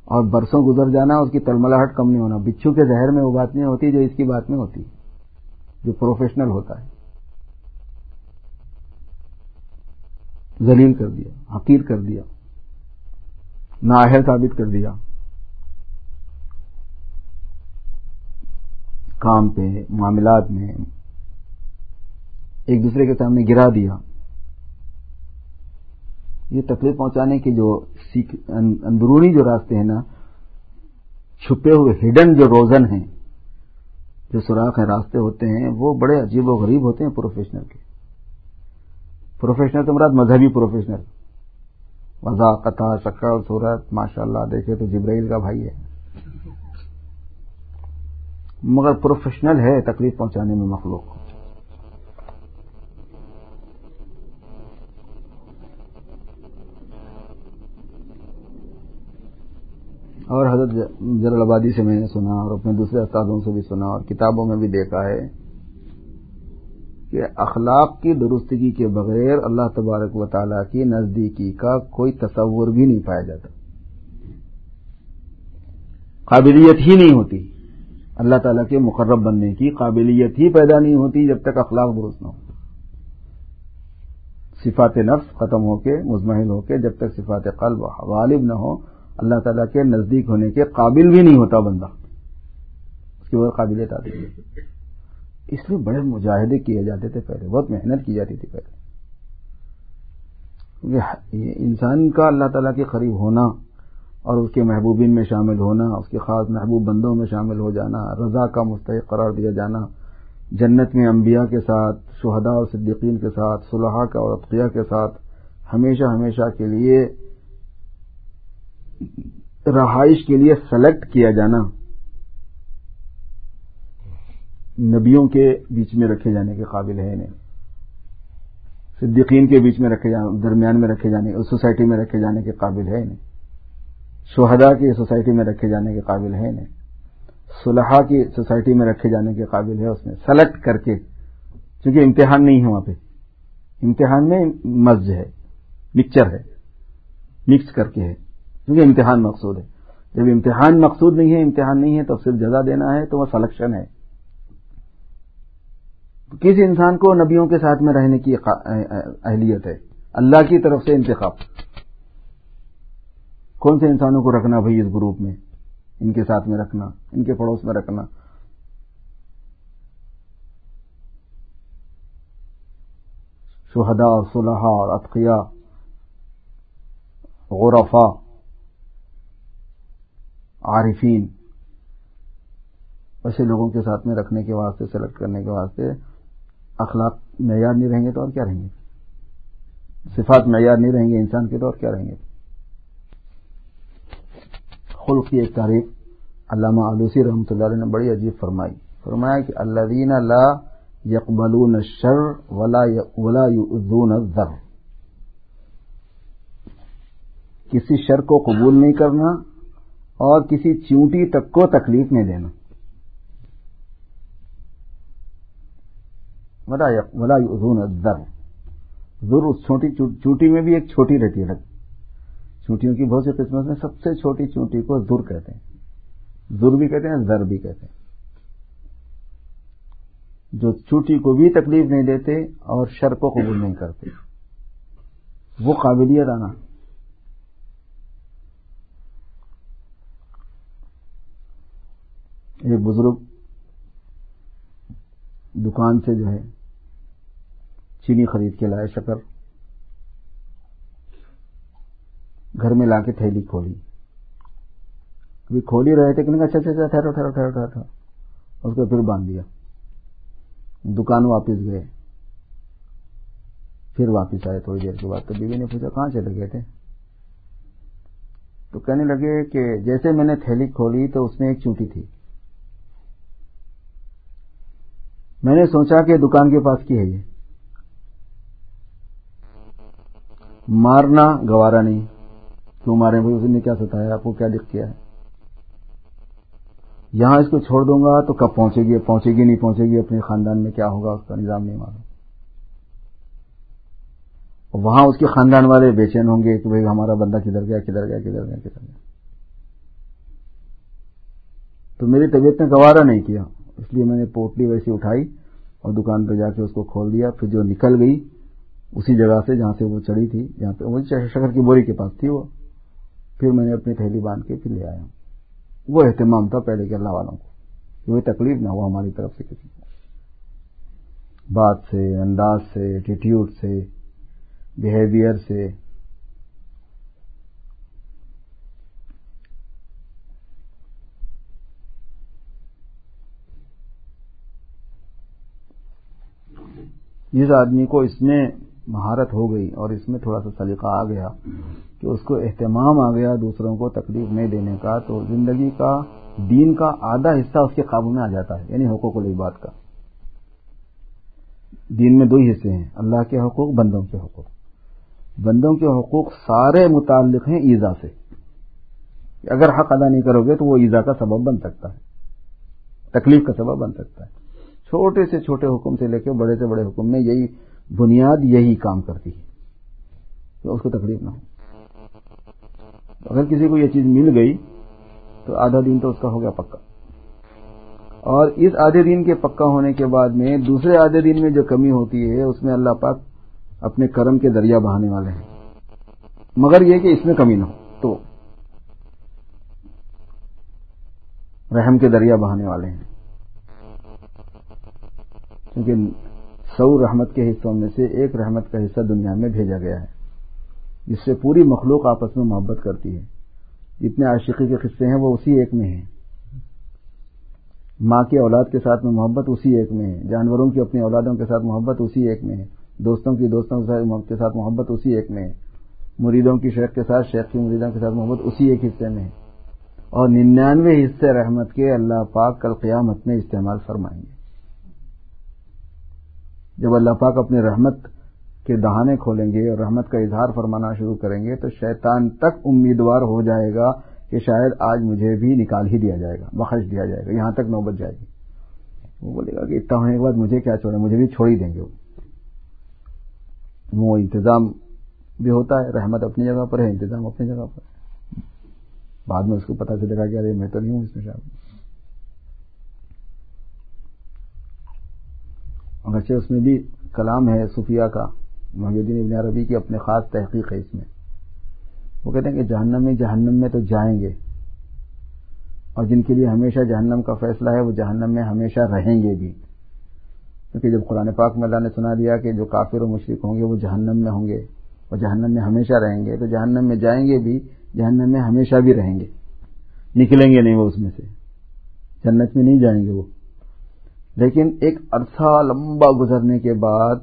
اور برسوں گزر جانا، اس کی تلملاہٹ کم نہیں ہونا، بچھو کے زہر میں وہ بات نہیں ہوتی جو اس کی بات میں ہوتی، جو پروفیشنل ہوتا ہے۔ ذلیل کر دیا حقیر کر دیا، نااہل ثابت کر دیا۔ کام پہ، معاملات میں ایک دوسرے کے سامنے گرا دیا۔ یہ تکلیف پہنچانے کے جو اندرونی جو راستے ہیں نا، چھپے ہوئے ہڈن جو روزن ہیں، جو سوراخ ہیں، راستے ہوتے ہیں، وہ بڑے عجیب و غریب ہوتے ہیں پروفیشنل کے۔ پروفیشنل تو مراد مذہبی پروفیشنل وضاقت شکل صورت ماشاء اللہ دیکھے تو جبرائیل کا بھائی ہے۔ مگر پروفیشنل ہے تکلیف پہنچانے میں مخلوق۔ کو اور حضرت جلال آبادی سے میں نے سنا اور اپنے دوسرے استادوں سے بھی سنا اور کتابوں میں بھی دیکھا ہے کہ اخلاق کی درستگی کے بغیر اللہ تبارک و تعالیٰ کی نزدیکی کا کوئی تصور بھی نہیں پایا جاتا۔ قابلیت ہی نہیں ہوتی۔ اللہ تعالیٰ کے مقرب بننے کی قابلیت ہی پیدا نہیں ہوتی جب تک اخلاق درست نہ ہو۔ صفات نفس ختم ہو کے، مزمحل ہو کے جب تک صفات قلب غالب نہ ہو اللہ تعالیٰ کے نزدیک ہونے کے قابل بھی نہیں ہوتا بندہ۔ اس کی بہت قابلیت آتی ہے اس لیے بڑے مجاہدے کیے جاتے تھے پہلے، بہت محنت کی جاتی تھی پہلے۔ انسان کا اللہ تعالیٰ کے قریب ہونا اور اس کے محبوبین میں شامل ہونا، اس کے خاص محبوب بندوں میں شامل ہو جانا، رضا کا مستحق قرار دیا جانا، جنت میں انبیاء کے ساتھ، شہداء اور صدیقین کے ساتھ صلحہ کا اور عطقیہ کے ساتھ، ہمیشہ ہمیشہ کے لیے رہائش کے لیے سلیکٹ کیا جانا، نبیوں کے بیچ میں رکھے جانے کے قابل ہے نہیں؟ صدیقین کے بیچ میں رکھے جانے، درمیان میں رکھے جانے سوسائٹی میں رکھے جانے کے قابل ہے نہیں؟ شہدا کی سوسائٹی میں رکھے جانے کے قابل ہے نہیں؟ صلحہ کی سوسائٹی میں رکھے جانے کے قابل ہے، اس میں سلیکٹ کر کے کیونکہ امتحان نہیں ہے وہاں پہ۔ امتحان میں مزج ہے مکسچر ہے مکس کر کے ہے۔ کیونکہ امتحان مقصود ہے۔ جب امتحان مقصود نہیں ہے، امتحان نہیں ہے تو صرف جزا دینا ہے تو وہ سلیکشن ہے۔ کسی انسان کو نبیوں کے ساتھ میں رہنے کی اہلیت ہے۔ اللہ کی طرف سے انتخاب۔ کون سے انسانوں کو رکھنا بھائی اس گروپ میں؟ ان کے ساتھ میں رکھنا، ان کے پڑوس میں رکھنا۔ شہدا اور صلحہ اور اطقیہ غرفا عارفین۔ ایسے لوگوں کے ساتھ میں رکھنے کے واسطے، سلیکٹ کرنے کے واسطے اخلاق معیار نہیں رہیں گے تو اور کیا رہیں گے؟ صفات معیار نہیں رہیں گے انسان کے تو اور کیا رہیں گے؟ خلق کی ایک تعریف علامہ آلوسی رحمۃ اللہ علیہ نے بڑی عجیب فرمائی۔ فرمایا کہ اللہ دین اللہ یقبلون شر ولا ولا الذر۔ کسی شر کو قبول نہیں کرنا اور کسی چونٹی تک کو تکلیف نہیں دینا۔ ولا ازون در ضرور اس چھوٹی چونٹی میں بھی ایک چھوٹی رہتی ہے۔ چونٹیوں کی بہت سی قسمت میں سب سے چھوٹی چونٹی کو زر کہتے ہیں۔ زر بھی کہتے ہیں زر بھی کہتے ہیں۔ جو چوٹی کو بھی تکلیف نہیں دیتے اور شر کو قبول نہیں کرتے۔ وہ قابلیت آنا ایک بزرگ دکان سے جو ہے چینی خرید کے لائے شکر، گھر میں لا کے تھیلی کھولی۔ ابھی کھول ہی رہے تھے کہ اچھا اچھا اچھا ٹھہرو ٹھہرو ٹھہرو ٹھہرو۔ اس کو پھر باندھ دیا۔ دکان واپس گئے۔ پھر واپس آئے تھوڑی دیر کے بعد۔ تو بیوی نے پوچھا، کہاں چلے گئے تھے؟ تو کہنے لگے کہ جیسے میں نے تھیلی کھولی تو اس میں ایک چونٹی تھی۔ میں نے سوچا کہ دکان کے پاس کی ہے یہ۔ مارنا گوارا نہیں۔ کیوں مارے بھائی؟ اس نے کیا ستایا؟ آپ کو کیا دکھ کیا ہے؟ یہاں اس کو چھوڑ دوں گا تو کب پہنچے گی؟ پہنچے گی نہیں پہنچے گی؟ اپنے خاندان میں کیا ہوگا؟ اس کا نظام نہیں معلوم۔ وہاں اس کے خاندان والے بے چین ہوں گے کہ بھائی ہمارا بندہ کدھر گیا کدھر گیا کدھر گیا کدھر گیا۔ تو میری طبیعت نے گوارا نہیں کیا۔ اس لیے میں نے پوٹلی ویسی اٹھائی اور دکان پہ جا کے اس کو کھول دیا، پھر جو نکل گئی اسی جگہ سے جہاں سے وہ چڑھی تھی جہاں پہ وہی شکر کی بوری کے پاس تھی وہ، پھر میں نے اپنی تھیلی باندھ کے پھر لے آیا وہ اہتمام تھا پہلے کے اللہ والوں کو، کہ وہ تکلیف نہ ہو ہماری طرف سے کسی کو۔ بات سے، انداز سے ایٹیٹیوڈ سے بہیویئر سے جس آدمی کو اس میں مہارت ہو گئی اور اس میں تھوڑا سا سلیقہ آ گیا کہ اس کو اہتمام آ گیا دوسروں کو تکلیف نہیں دینے کا، تو زندگی کا، دین کا آدھا حصہ اس کے قابو میں آ جاتا ہے یعنی حقوق العباد کا۔ دین میں دو ہی حصے ہیں، اللہ کے حقوق، بندوں کے حقوق۔ بندوں کے حقوق سارے متعلق ہیں ایزا سے۔ اگر حق ادا نہیں کرو گے تو وہ ایزا کا سبب بن سکتا ہے، تکلیف کا سبب بن سکتا ہے۔ چھوٹے سے چھوٹے حکم سے لے کے بڑے سے بڑے حکم میں یہی بنیاد یہی کام کرتی ہے تو اس کو تکلیف نہ ہو۔ اگر کسی کو یہ چیز مل گئی تو آدھا دن تو اس کا ہو گیا پکا۔ اور اس آدھے دن کے پکا ہونے کے بعد میں دوسرے آدھے دن میں جو کمی ہوتی ہے، اس میں اللہ پاک اپنے کرم کے ذریعہ بہانے والے ہیں۔ مگر یہ کہ اس میں کمی نہ ہو، تو رحم کے دریا بہانے والے ہیں۔ کیونکہ سو رحمت کے حصوں میں سے ایک رحمت کا حصہ دنیا میں بھیجا گیا ہے، جس سے پوری مخلوق آپس میں محبت کرتی ہے۔ جتنے عاشقی کے قصے ہیں وہ اسی ایک میں ہیں۔ ماں کے اولاد کے ساتھ میں محبت اسی ایک میں ہے۔ جانوروں کی اپنی اولادوں کے ساتھ محبت اسی ایک میں ہے۔ دوستوں کی دوستوں کے ساتھ محبت اسی ایک میں ہے۔ مریدوں کی شیخ کے ساتھ شیخ کی مریدوں کے ساتھ محبت اسی ایک حصے میں ہے۔ اور ننانوے حصے رحمت کے اللہ پاک کل قیامت میں استعمال فرمائیں گے۔ جب اللہ پاک اپنے رحمت کے دہانے کھولیں گے اور رحمت کا اظہار فرمانا شروع کریں گے تو شیطان تک امیدوار ہو جائے گا کہ شاید آج مجھے بھی نکال ہی دیا جائے گا، بخش دیا جائے گا، یہاں تک نوبت جائے گی۔ وہ بولے گا کہ اتنا ہونے کے بعد مجھے کیا چھوڑے مجھے بھی چھوڑ ہی دیں گے وہ۔ انتظام بھی ہوتا ہے، رحمت اپنی جگہ پر ہے، انتظام اپنی جگہ پر ہے۔ بعد میں اس کو پتا چلے گا کہ ارے میں تو نہیں ہوں اس میں شاید اگرچہ اچھا، اس میں بھی کلام ہے صوفیہ کا محدودین ابن عربی کی اپنے خاص تحقیق ہے اس میں۔ وہ کہتے ہیں کہ جہنم میں جہنم میں تو جائیں گے، اور جن کے لیے ہمیشہ جہنم کا فیصلہ ہے، وہ جہنم میں ہمیشہ رہیں گے بھی۔ کیونکہ جب قرآن پاک میں اللہ نے سنا دیا کہ جو کافر و مشرق ہوں گے، وہ جہنم میں ہوں گے، اور جہنم میں ہمیشہ رہیں گے، تو جہنم میں جائیں گے بھی، جہنم میں ہمیشہ بھی رہیں گے۔ نکلیں گے نہیں وہ اس میں سے۔ جنت میں نہیں جائیں گے وہ۔ لیکن ایک عرصہ لمبا گزرنے کے بعد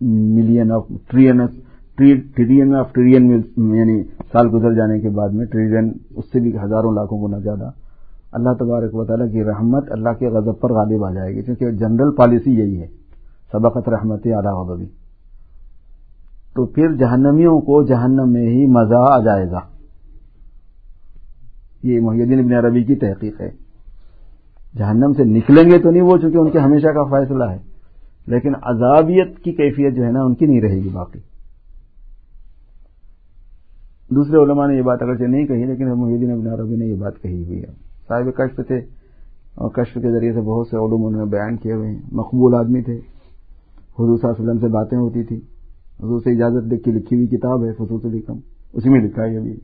million of trillion trillion of trillion یعنی سال گزر جانے کے بعد میں ٹریلین اس سے بھی ہزاروں لاکھوں گنا زیادہ اللہ تبارک و تعالیٰ کی رحمت اللہ کے غضب پر غالب آ جائے گی کیونکہ جنرل پالیسی یہی ہے، سبقت رحمت اعلیٰ غضبی تو پھر جہنمیوں کو جہنم میں ہی مزہ آ جائے گا۔ یہ محی الدین ابن عربی کی تحقیق ہے۔ جہنم سے نکلیں گے تو نہیں وہ، چونکہ ان کے ہمیشہ کا فیصلہ ہے۔ لیکن عذابیت کی کیفیت جو ہے نا، ان کی نہیں رہے گی باقی۔ دوسرے علماء نے یہ بات اگرچہ نہیں کہی، لیکن محدین ابن عربی نے یہ بات کہی ہوئی ہے۔ صاحب کشف تھے، اور کشف کے ذریعے سے بہت سے علوم انہوں نے بیان کیے ہوئے ہیں۔ مقبول آدمی تھے۔ حضور صلی اللہ علیہ وسلم سے باتیں ہوتی تھی حضور سے اجازت دیکھ کی لکھی ہوئی کتاب ہے خصوص لکھم اسی میں لکھا ہے ابھی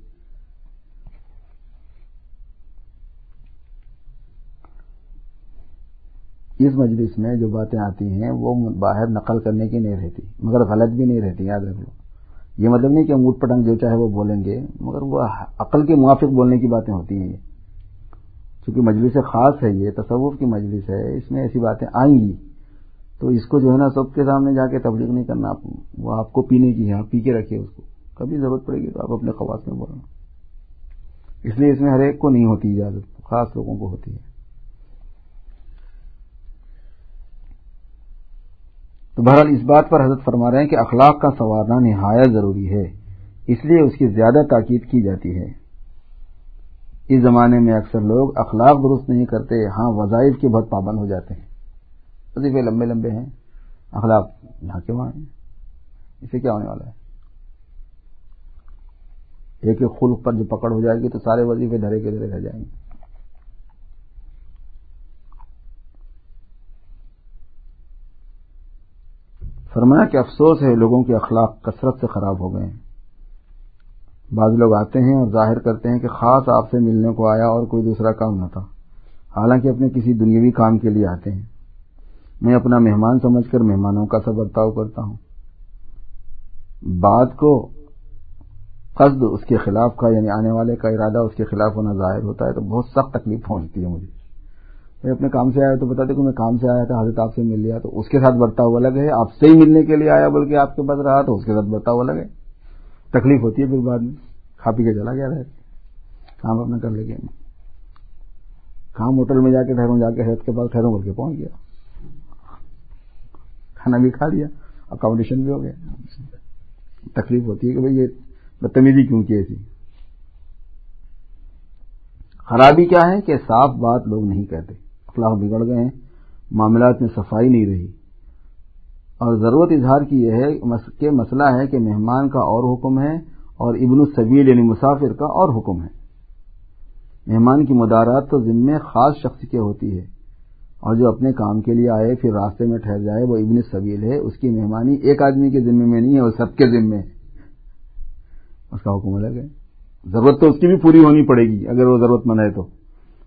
اس مجلس میں جو باتیں آتی ہیں وہ باہر نقل کرنے کی نہیں رہتی، مگر غلط بھی نہیں رہتی، یاد رکھ لو یہ مطلب نہیں کہ موٹ پٹنگ جو چاہے وہ بولیں گے، مگر وہ عقل کے موافق بولنے کی باتیں ہوتی ہیں۔ چونکہ مجلس خاص ہے، یہ تصور کی مجلس ہے، اس میں ایسی باتیں آئیں گی۔ تو اس کو جو ہے نا سب کے سامنے جا کے تبلیغ نہیں کرنا آپ وہ آپ کو پینے کی ہے، آپ پی کے رکھے اس کو۔ کبھی ضرورت پڑے گی تو آپ اپنے خواص میں بولنا۔ اس لیے اس میں ہر ایک کو نہیں ہوتی اجازت، خاص لوگوں کو ہوتی ہے۔ تو بہرحال اس بات پر حضرت فرما رہے ہیں کہ اخلاق کا سنوارنا نہایت ضروری ہے۔ اس لیے اس کی زیادہ تاکید کی جاتی ہے۔ اس زمانے میں اکثر لوگ اخلاق درست نہیں کرتے ہاں وظائف کے بہت پابند ہو جاتے ہیں۔ وظیفے لمبے لمبے ہیں، اخلاق یہاں کے وہاں ہیں اسے کیا ہونے والا ہے؟ ایک ایک خلق پر جو پکڑ ہو جائے گی تو سارے وظیفے دھرے کے دھرے رہ جائیں گے۔ فرمایا کہ افسوس ہے لوگوں کے اخلاق کثرت سے خراب ہو گئے ہیں۔ بعض لوگ آتے ہیں اور ظاہر کرتے ہیں کہ خاص آپ سے ملنے کو آیا اور کوئی دوسرا کام نہ تھا۔ حالانکہ اپنے کسی دنیاوی کام کے لیے آتے ہیں۔ میں اپنا مہمان سمجھ کر مہمانوں کا سب برتاؤ کرتا ہوں۔ بات کو قصد اس کے خلاف کا یعنی آنے والے کا ارادہ اس کے خلاف ہونا ظاہر ہوتا ہے تو بہت سخت تکلیف پہنچتی ہے مجھے۔ میں اپنے کام سے آیا تو بتا دے کہ میں کام سے آیا تھا، حضرت آپ سے مل لیا، تو اس کے ساتھ برتا ہوا الگ ہے۔ آپ سے ہی ملنے کے لیے آیا، بلکہ آپ کے پاس رہا تو اس کے ساتھ برتا ہوا الگ ہے۔ تکلیف ہوتی ہے پھر بعد میں۔ کھا پی کے چلا گیا رہے۔ کام اپنا کر لے گیا کام ہوٹل میں جا کے ٹھہروں جا کے حید کے پاس ٹھہروں کر کے پہنچ گیا۔ کھانا بھی کھا لیا اکاموڈیشن بھی ہو گیا۔ تکلیف ہوتی ہے کہ بھائی یہ بدتمیزی کیوں کی ایسی؟ خرابی کیا ہے کہ صاف بات لوگ نہیں کہتے۔ اخلاق بگڑ گئے ہیں، معاملات میں صفائی نہیں رہی۔ اور ضرورت اظہار کی یہ ہے کہ مسئلہ ہے کہ مہمان کا اور حکم ہے اور ابن الصبیل یعنی مسافر کا اور حکم ہے۔ مہمان کی مدارات تو ذمے خاص شخص کی ہوتی ہے۔ اور جو اپنے کام کے لیے آئے، پھر راستے میں ٹھہر جائے، وہ ابن سبیل ہے۔ اس کی مہمانی ایک آدمی کے ذمے میں نہیں ہے، وہ سب کے ذمے ہے۔ اس کا حکم الگ ہے۔ ضرورت تو اس کی بھی پوری ہونی پڑے گی، اگر وہ ضرورت مند ہے تو۔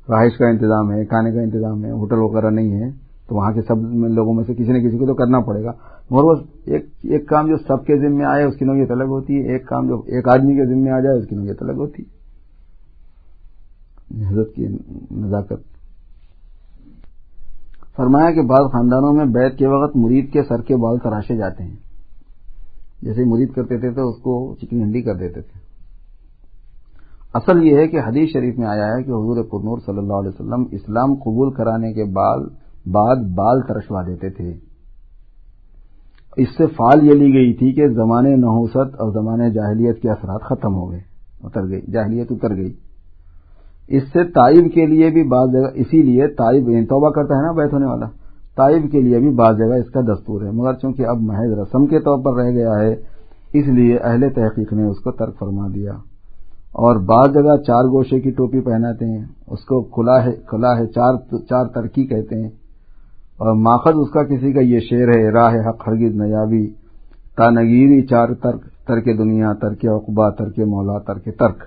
رہائش کا انتظام ہے، کھانے کا انتظام ہے، ہوٹل وغیرہ نہیں ہے، تو وہاں کے سب لوگوں میں سے کسی نہ کسی کو تو کرنا پڑے گا۔ مگر وہ ایک ایک کام جو سب کے ذمے آئے، اس کی نوعیت الگ ہوتی ہے۔ ایک کام جو ایک آدمی کے ذمے آ جائے، اس کی نوعیت الگ ہوتی ہے۔ حضرت کی نزاکت۔ فرمایا کہ بعض خاندانوں میں بیت کے وقت مرید کے سر کے بال تراشے جاتے ہیں۔ جیسے مرید کرتے تھے تو اس کو چکنی ہنڈی کر دیتے تھے۔ اصل یہ ہے کہ حدیث شریف میں آیا ہے کہ حضور پرنور صلی اللہ علیہ وسلم اسلام قبول کرانے کے بعد بعد بال ترشوا دیتے تھے۔ اس سے فال یہ لی گئی تھی کہ زمانے نحوست اور زمانے جاہلیت کے اثرات ختم ہو گئے، اتر گئی، جاہلیت اتر گئی۔ اس سے تائب کے لیے بھی بعض جگہ، اسی لیے تائب یعنی توبہ کرتا ہے نا بیت ہونے والا تائب کے لیے بھی بعض جگہ اس کا دستور ہے۔ مگر چونکہ اب محض رسم کے طور پر رہ گیا ہے، اس لیے اہل تحقیق نے اس کو ترک فرما دیا۔ اور بعض جگہ چار گوشے کی ٹوپی پہناتے ہیں، اس کو کھلا ہے کھلا ہے، چار چار ترکی کہتے ہیں۔ اور ماخذ اس کا کسی کا یہ شعر ہے، راہ حق ہرگز نیابی تانگیری چار ترک ترک دنیا، ترک اقبا ترک مولا، ترک ترک۔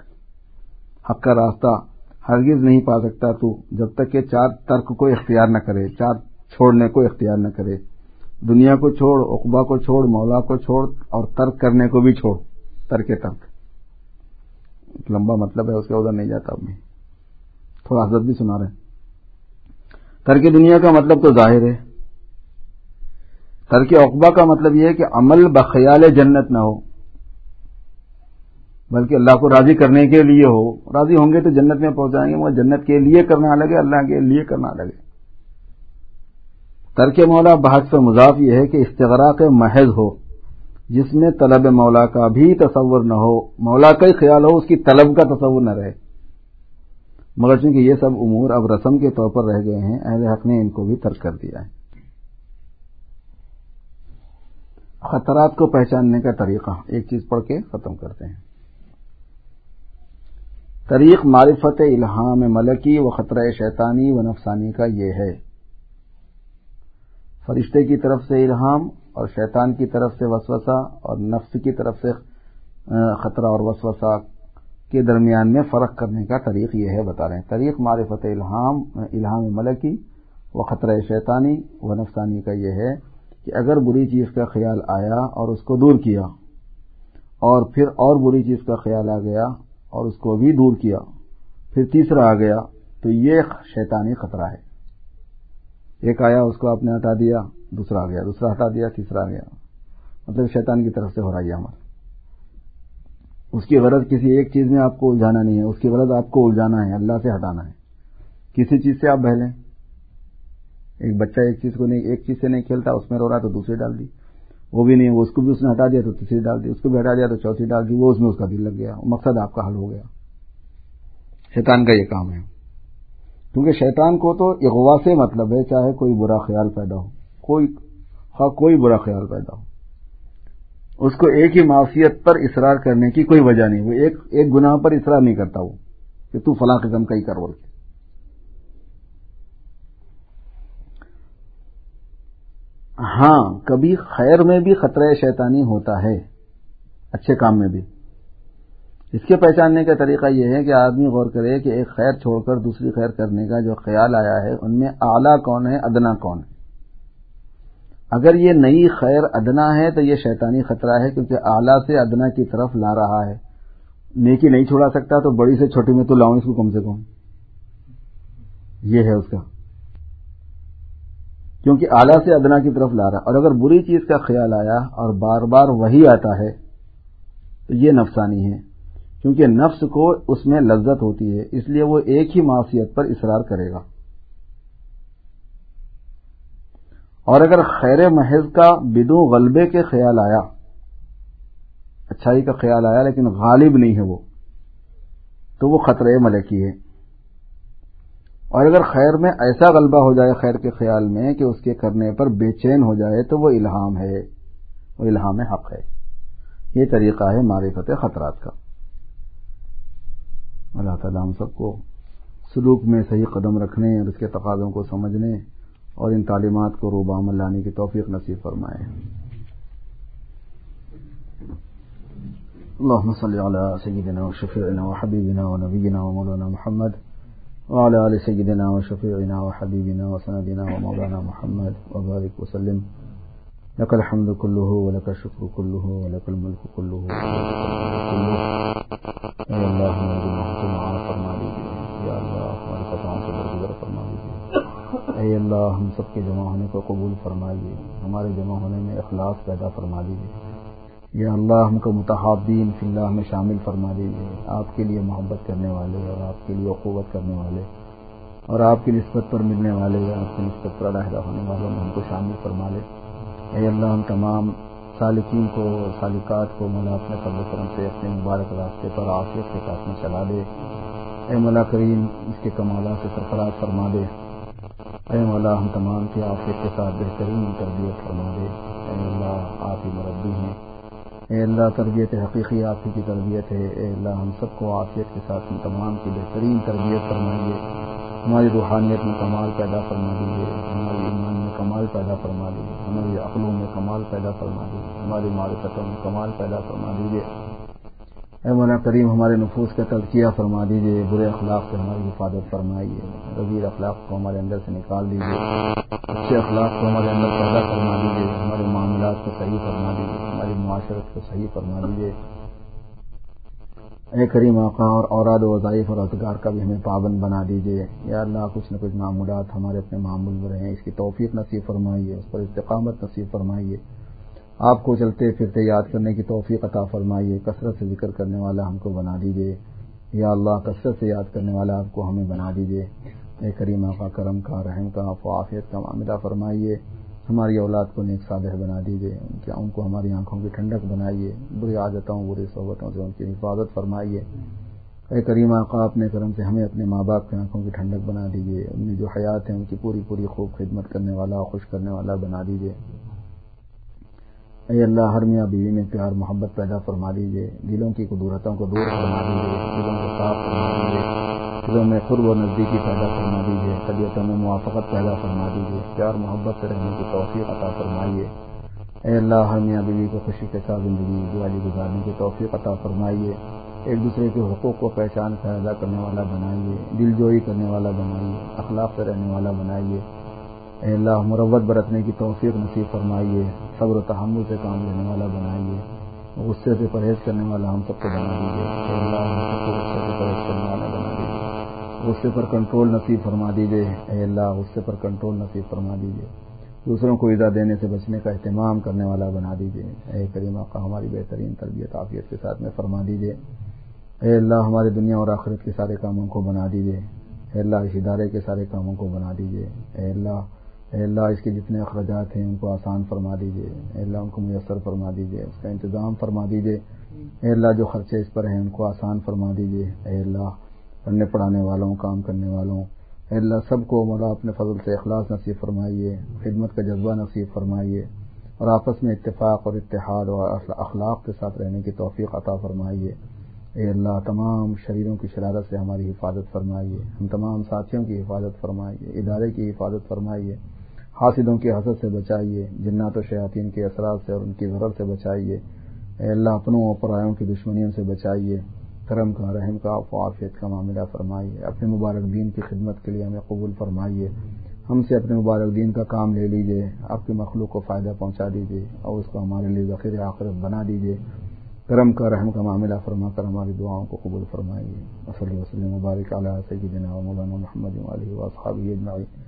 حق کا راستہ ہرگز نہیں پا سکتا تو جب تک کہ چار ترک کو اختیار نہ کرے، چار چھوڑنے کو اختیار نہ کرے۔ دنیا کو چھوڑ اقبا کو چھوڑ، مولا کو چھوڑ اور ترک کرنے کو بھی چھوڑ، ترک ترک۔ لمبا مطلب ہے، اس کے ادھر نہیں جاتا اب میں تھوڑا حضرت بھی سنا رہے ترک دنیا کا مطلب تو ظاہر ہے۔ ترک اقبا کا مطلب یہ ہے کہ عمل بخیال جنت نہ ہو، بلکہ اللہ کو راضی کرنے کے لیے ہو۔ راضی ہوں گے تو جنت میں پہنچائیں گے وہ جنت کے لیے کرنا الگ ہے، اللہ کے لیے کرنا الگ ہے۔ ترک مولا بحث پہ مضاف یہ ہے کہ استغراق محض ہو۔ جس میں طلب مولا کا بھی تصور نہ ہو، مولا کا ہی خیال ہو، اس کی طلب کا تصور نہ رہے۔ مگر چونکہ یہ سب امور اب رسم کے طور پر رہ گئے ہیں، اہل حق نے ان کو بھی ترک کر دیا ہے۔ خطرات کو پہچاننے کا طریقہ۔ ایک چیز پڑھ کے ختم کرتے ہیں۔ طریق معرفت الہام ملکی و خطرہ شیطانی و نفسانی کا یہ ہے۔ فرشتے کی طرف سے الہام اور شیطان کی طرف سے وسوسہ اور نفس کی طرف سے خطرہ اور وسوسہ کے درمیان میں فرق کرنے کا طریق یہ ہے، بتا رہے ہیں۔ طریق معرفت الہام الہام ملکی و خطرہ شیطانی و نفسانی کا یہ ہے کہ اگر بری چیز کا خیال آیا اور اس کو دور کیا اور پھر اور بری چیز کا خیال آ گیا اور اس کو بھی دور کیا، پھر تیسرا آ گیا، تو یہ شیطانی خطرہ ہے۔ ایک آیا، اس کو آپ نے ہٹا دیا۔ دوسرا آ گیا، دوسرا ہٹا دیا، تیسرا آ گیا۔ مطلب شیطان کی طرف سے ہو رہا ہے ہمارا اس کی غرض کسی ایک چیز میں آپ کو الجھانا نہیں ہے، اس کی غرض آپ کو الجھانا ہے، اللہ سے ہٹانا ہے۔ کسی چیز سے آپ بہلیں۔ ایک بچہ ایک چیز کو نہیں، ایک چیز سے نہیں کھیلتا، اس میں رو رہا تو دوسری ڈال دی۔ وہ بھی نہیں، وہ اس کو بھی اس نے ہٹا دیا تو تیسری ڈال دی، اس کو بھی ہٹا دیا تو چوتھی ڈال دی، وہ اس میں اس کا دل لگ گیا۔ مقصد آپ کا حل ہو گیا۔ شیطان کا یہ کام ہے۔ کیونکہ شیطان کو تو اغوا سے مطلب ہے، چاہے کوئی برا خیال پیدا ہو۔ کوئی کوئی برا خیال پیدا ہو۔ اس کو ایک ہی معافیت پر اصرار کرنے کی کوئی وجہ نہیں، وہ ایک ایک گناہ پر اصرار نہیں کرتا، وہ کہ تو فلاں قسم کا ہی کر بول کے۔ ہاں کبھی خیر میں بھی خطرہ شیطانی ہوتا ہے، اچھے کام میں بھی۔ اس کے پہچاننے کا طریقہ یہ ہے کہ آدمی غور کرے کہ ایک خیر چھوڑ کر دوسری خیر کرنے کا جو خیال آیا ہے، ان میں اعلیٰ کون ہے، ادنا کون ہے؟ اگر یہ نئی خیر ادنا ہے تو یہ شیطانی خطرہ ہے کیونکہ اعلیٰ سے ادنا کی طرف لا رہا ہے۔ نیکی نہیں چھوڑا سکتا تو بڑی سے چھوٹی میں تو لاؤں اس کو کم سے کم۔ یہ ہے اس کا۔ کیونکہ اعلیٰ سے ادنا کی طرف لا رہا اور اگر بری چیز کا خیال آیا اور بار بار وہی آتا ہے تو یہ نفسانی ہے۔ کیونکہ نفس کو اس میں لذت ہوتی ہے، اس لیے وہ ایک ہی معاشیت پر اصرار کرے گا۔ اور اگر خیر محض کا بدو غلبے کے خیال آیا، اچھائی کا خیال آیا لیکن غالب نہیں ہے وہ، تو وہ خطرے ملکی ہے۔ اور اگر خیر میں ایسا غلبہ ہو جائے خیر کے خیال میں کہ اس کے کرنے پر بے چین ہو جائے، تو وہ الہام ہے۔ وہ الہام حق ہے۔ یہ طریقہ ہے معرفت خطرات کا۔ اللہ تعالیٰ ہم سب کو سلوک میں صحیح قدم رکھنے اور اس کے تقاضوں کو سمجھنے اور ان تعلیمات کو روبہ عمل لانے کی توفیق نصیب فرمائے۔ اللهم صل على سيدنا وشفيعنا وحبيبنا ونبينا ومولانا محمد وعلى آل سيدنا وشفيعنا وحبيبنا وسندنا ومولانا محمد وبارك وسلم. لك الحمد كله ولك الشكر كله ولك الملك كله اے اللہ ہماری محسن معاف فرما دیجیے اے اللہ، ہم سب کے جمع ہونے کو قبول فرمائیے، ہمارے جمع ہونے میں اخلاص پیدا فرما دیجیے یا اللہ، ہم کو متحابین فی اللہ میں شامل فرما دیجیے آپ کے لیے محبت کرنے والے اور آپ کے لیے قوت کرنے والے اور آپ کی نسبت پر ملنے والے یا آپ کی نسبت پر علیحدہ ہونے والوں میں ہم کو شامل فرما لے اے اللہ، ہم تمام سالکین کو، سالکات کو مولا اپنے فضل کرم سے اپنے مبارک راستے پر آفیت کے ساتھ میں چلا دے۔ اے مولا کریم اس کے کمالات سے سرفراز فرما دے۔ اے مولا ہم تمام کی آفیت کے ساتھ بہترین تربیت فرما دے اے اللہ آپ ہی مربی ہیں۔ اے اللہ تربیت حقیقی آپ کی تربیت ہے۔ اے اللہ ہم سب کو عافیت کے ساتھ تمام کی بہترین تربیت فرمائیے۔ ہماری روحانیت میں کمال پیدا فرما دیجیے ہماری ایمان میں کمال پیدا فرما دیجیے ہماری عقلوں میں کمال پیدا فرما دیجیے ہماری معرفتوں میں کمال پیدا فرما دیجیے اے مولا کریم، ہمارے نفوس کا تزکیہ فرما دیجیے برے اخلاق سے ہماری حفاظت فرمائیے غیر اخلاق کو ہمارے اندر سے نکال دیجیے اچھے اخلاق کو ہمارے اندر پیدا فرما دیجیے ہمارے معاملات کو صحیح فرما دیجیے ہماری معاشرت کو صحیح فرما دیجیے اے کریم آقا اور اوراد وظائف اور اذکار کا بھی ہمیں پابند بنا دیجیے یا اللہ، کچھ نہ کچھ معمولات ہمارے اپنے معمول میں رہیں، اس کی توفیق نصیب فرمائیے، اس پر استقامت نصیب فرمائیے۔ آپ کو چلتے پھرتے یاد کرنے کی توفیق عطا فرمائیے، کثرت سے ذکر کرنے والا ہم کو بنا دیجیے یا اللہ، کثرت سے یاد کرنے والا آپ کو ہمیں بنا دیجیے اے کریم آقا کرم کا رحم کا فعافیت کا معاملہ فرمائیے۔ ہماری اولاد کو نیک صالح بنا دیجیے ان کے ان کو ہماری آنکھوں کی ٹھنڈک بنائیے۔ بری عادتوں بری صحبتوں سے ان کی حفاظت فرمائیے۔ اے کریم آقا، اپنے کرم سے ہمیں اپنے ماں باپ کی آنکھوں کی ٹھنڈک بنا دیجیے ان میں جو حیات ہیں، ان کی پوری پوری خوب خدمت کرنے والا، خوش کرنے والا بنا دیجیے اے اللہ، ہر میاں بیوی میں پیار، محبت پیدا فرما دیجیے دلوں کی قدورتوں کو دور فرما دیجیے دلوں کو صاف فرما دیجیے دلوں میں قرب و نزدیکی پیدا فرما دیجیے طبیعتوں میں موافقت پیدا فرما دیجیے پیار، محبت سے رہنے کی توفیق عطا فرمائیے۔ اے اللہ، ہر میاں بیوی کو خوشی کے ساتھ زندگی دیوالی گزارنے کی توفیق عطا فرمائیے۔ ایک دوسرے کے حقوق کو پہچان پیدا کرنے والا بنائیے دل جوئی کرنے والا بنائیے، اخلاق سے رہنے والا بنائیے۔ اے اللہ مروت برتنے کی توفیق نصیب فرمائیے، صبر و تحمل سے کام لینے والا بنائیے غصے سے پرہیز کرنے والا ہم سب کو بنا دیجیے۔ اللہ، ہم سب کو غصے سے پرہیز کرنے والا بنا دیجیے۔ غصے پر کنٹرول نصیب فرما دیجیے۔ اے اللہ، غصے پر کنٹرول نصیب فرما دیجیے۔ دوسروں کو ایزا دینے سے بچنے کا اہتمام کرنے والا بنا دیجیے۔ اے کریم آقا، ہماری بہترین تربیت، عافیت کے ساتھ میں فرما دیجیے۔ اے اللہ ہماری دنیا اور آخرت کے سارے کاموں کو بنا دیجیے۔ اے اللہ، اس ادارے کے سارے کاموں کو بنا دیجیے۔ اے اللہ اے اللہ، اس کے جتنے اخراجات ہیں، ان کو آسان فرما دیجیے اے اللہ، ان کو میسر فرما دیجیے اس کا انتظام فرما دیجیے اے اللہ، جو خرچے اس پر ہیں، ان کو آسان فرما دیجیے اے اللہ، پڑھنے پڑھانے والوں، کام کرنے والوں، اے اللہ، سب کو مولا اپنے فضل سے اخلاص نصیب فرمائیے، خدمت کا جذبہ نصیب فرمائیے، اور آپس میں اتفاق اور اتحاد اور اخلاق کے ساتھ رہنے کی توفیق عطا فرمائیے۔ اے اللہ، تمام شریروں کی شرارت سے ہماری حفاظت فرمائیے۔ ہم تمام ساتھیوں کی حفاظت فرمائیے، ادارے کی حفاظت فرمائیے۔ حاسدوں کی حسد سے بچائیے، جنات و شیاطین کے اثرات سے اور ان کی ضرر سے بچائیے۔ اے اللہ، اپنوں و پرایوں کی دشمنیوں سے بچائیے۔ کرم کا، رحم کا فعافیت کا معاملہ فرمائیے۔ اپنے مبارک دین کی خدمت کے لیے ہمیں قبول فرمائیے۔ ہم سے اپنے مبارک دین کا کام لے لیجیے آپ کی مخلوق کو فائدہ پہنچا دیجیے اور اس کو ہمارے لیے ذخیر آخرت بنا دیجیے کرم کا، رحم کا معاملہ فرما کر ہماری دعاؤں کو قبول فرمائیے۔ وسلم وسلم، مبارک علیہ سیدنا مولانا محمد علیہ وصحابہ اجمعین۔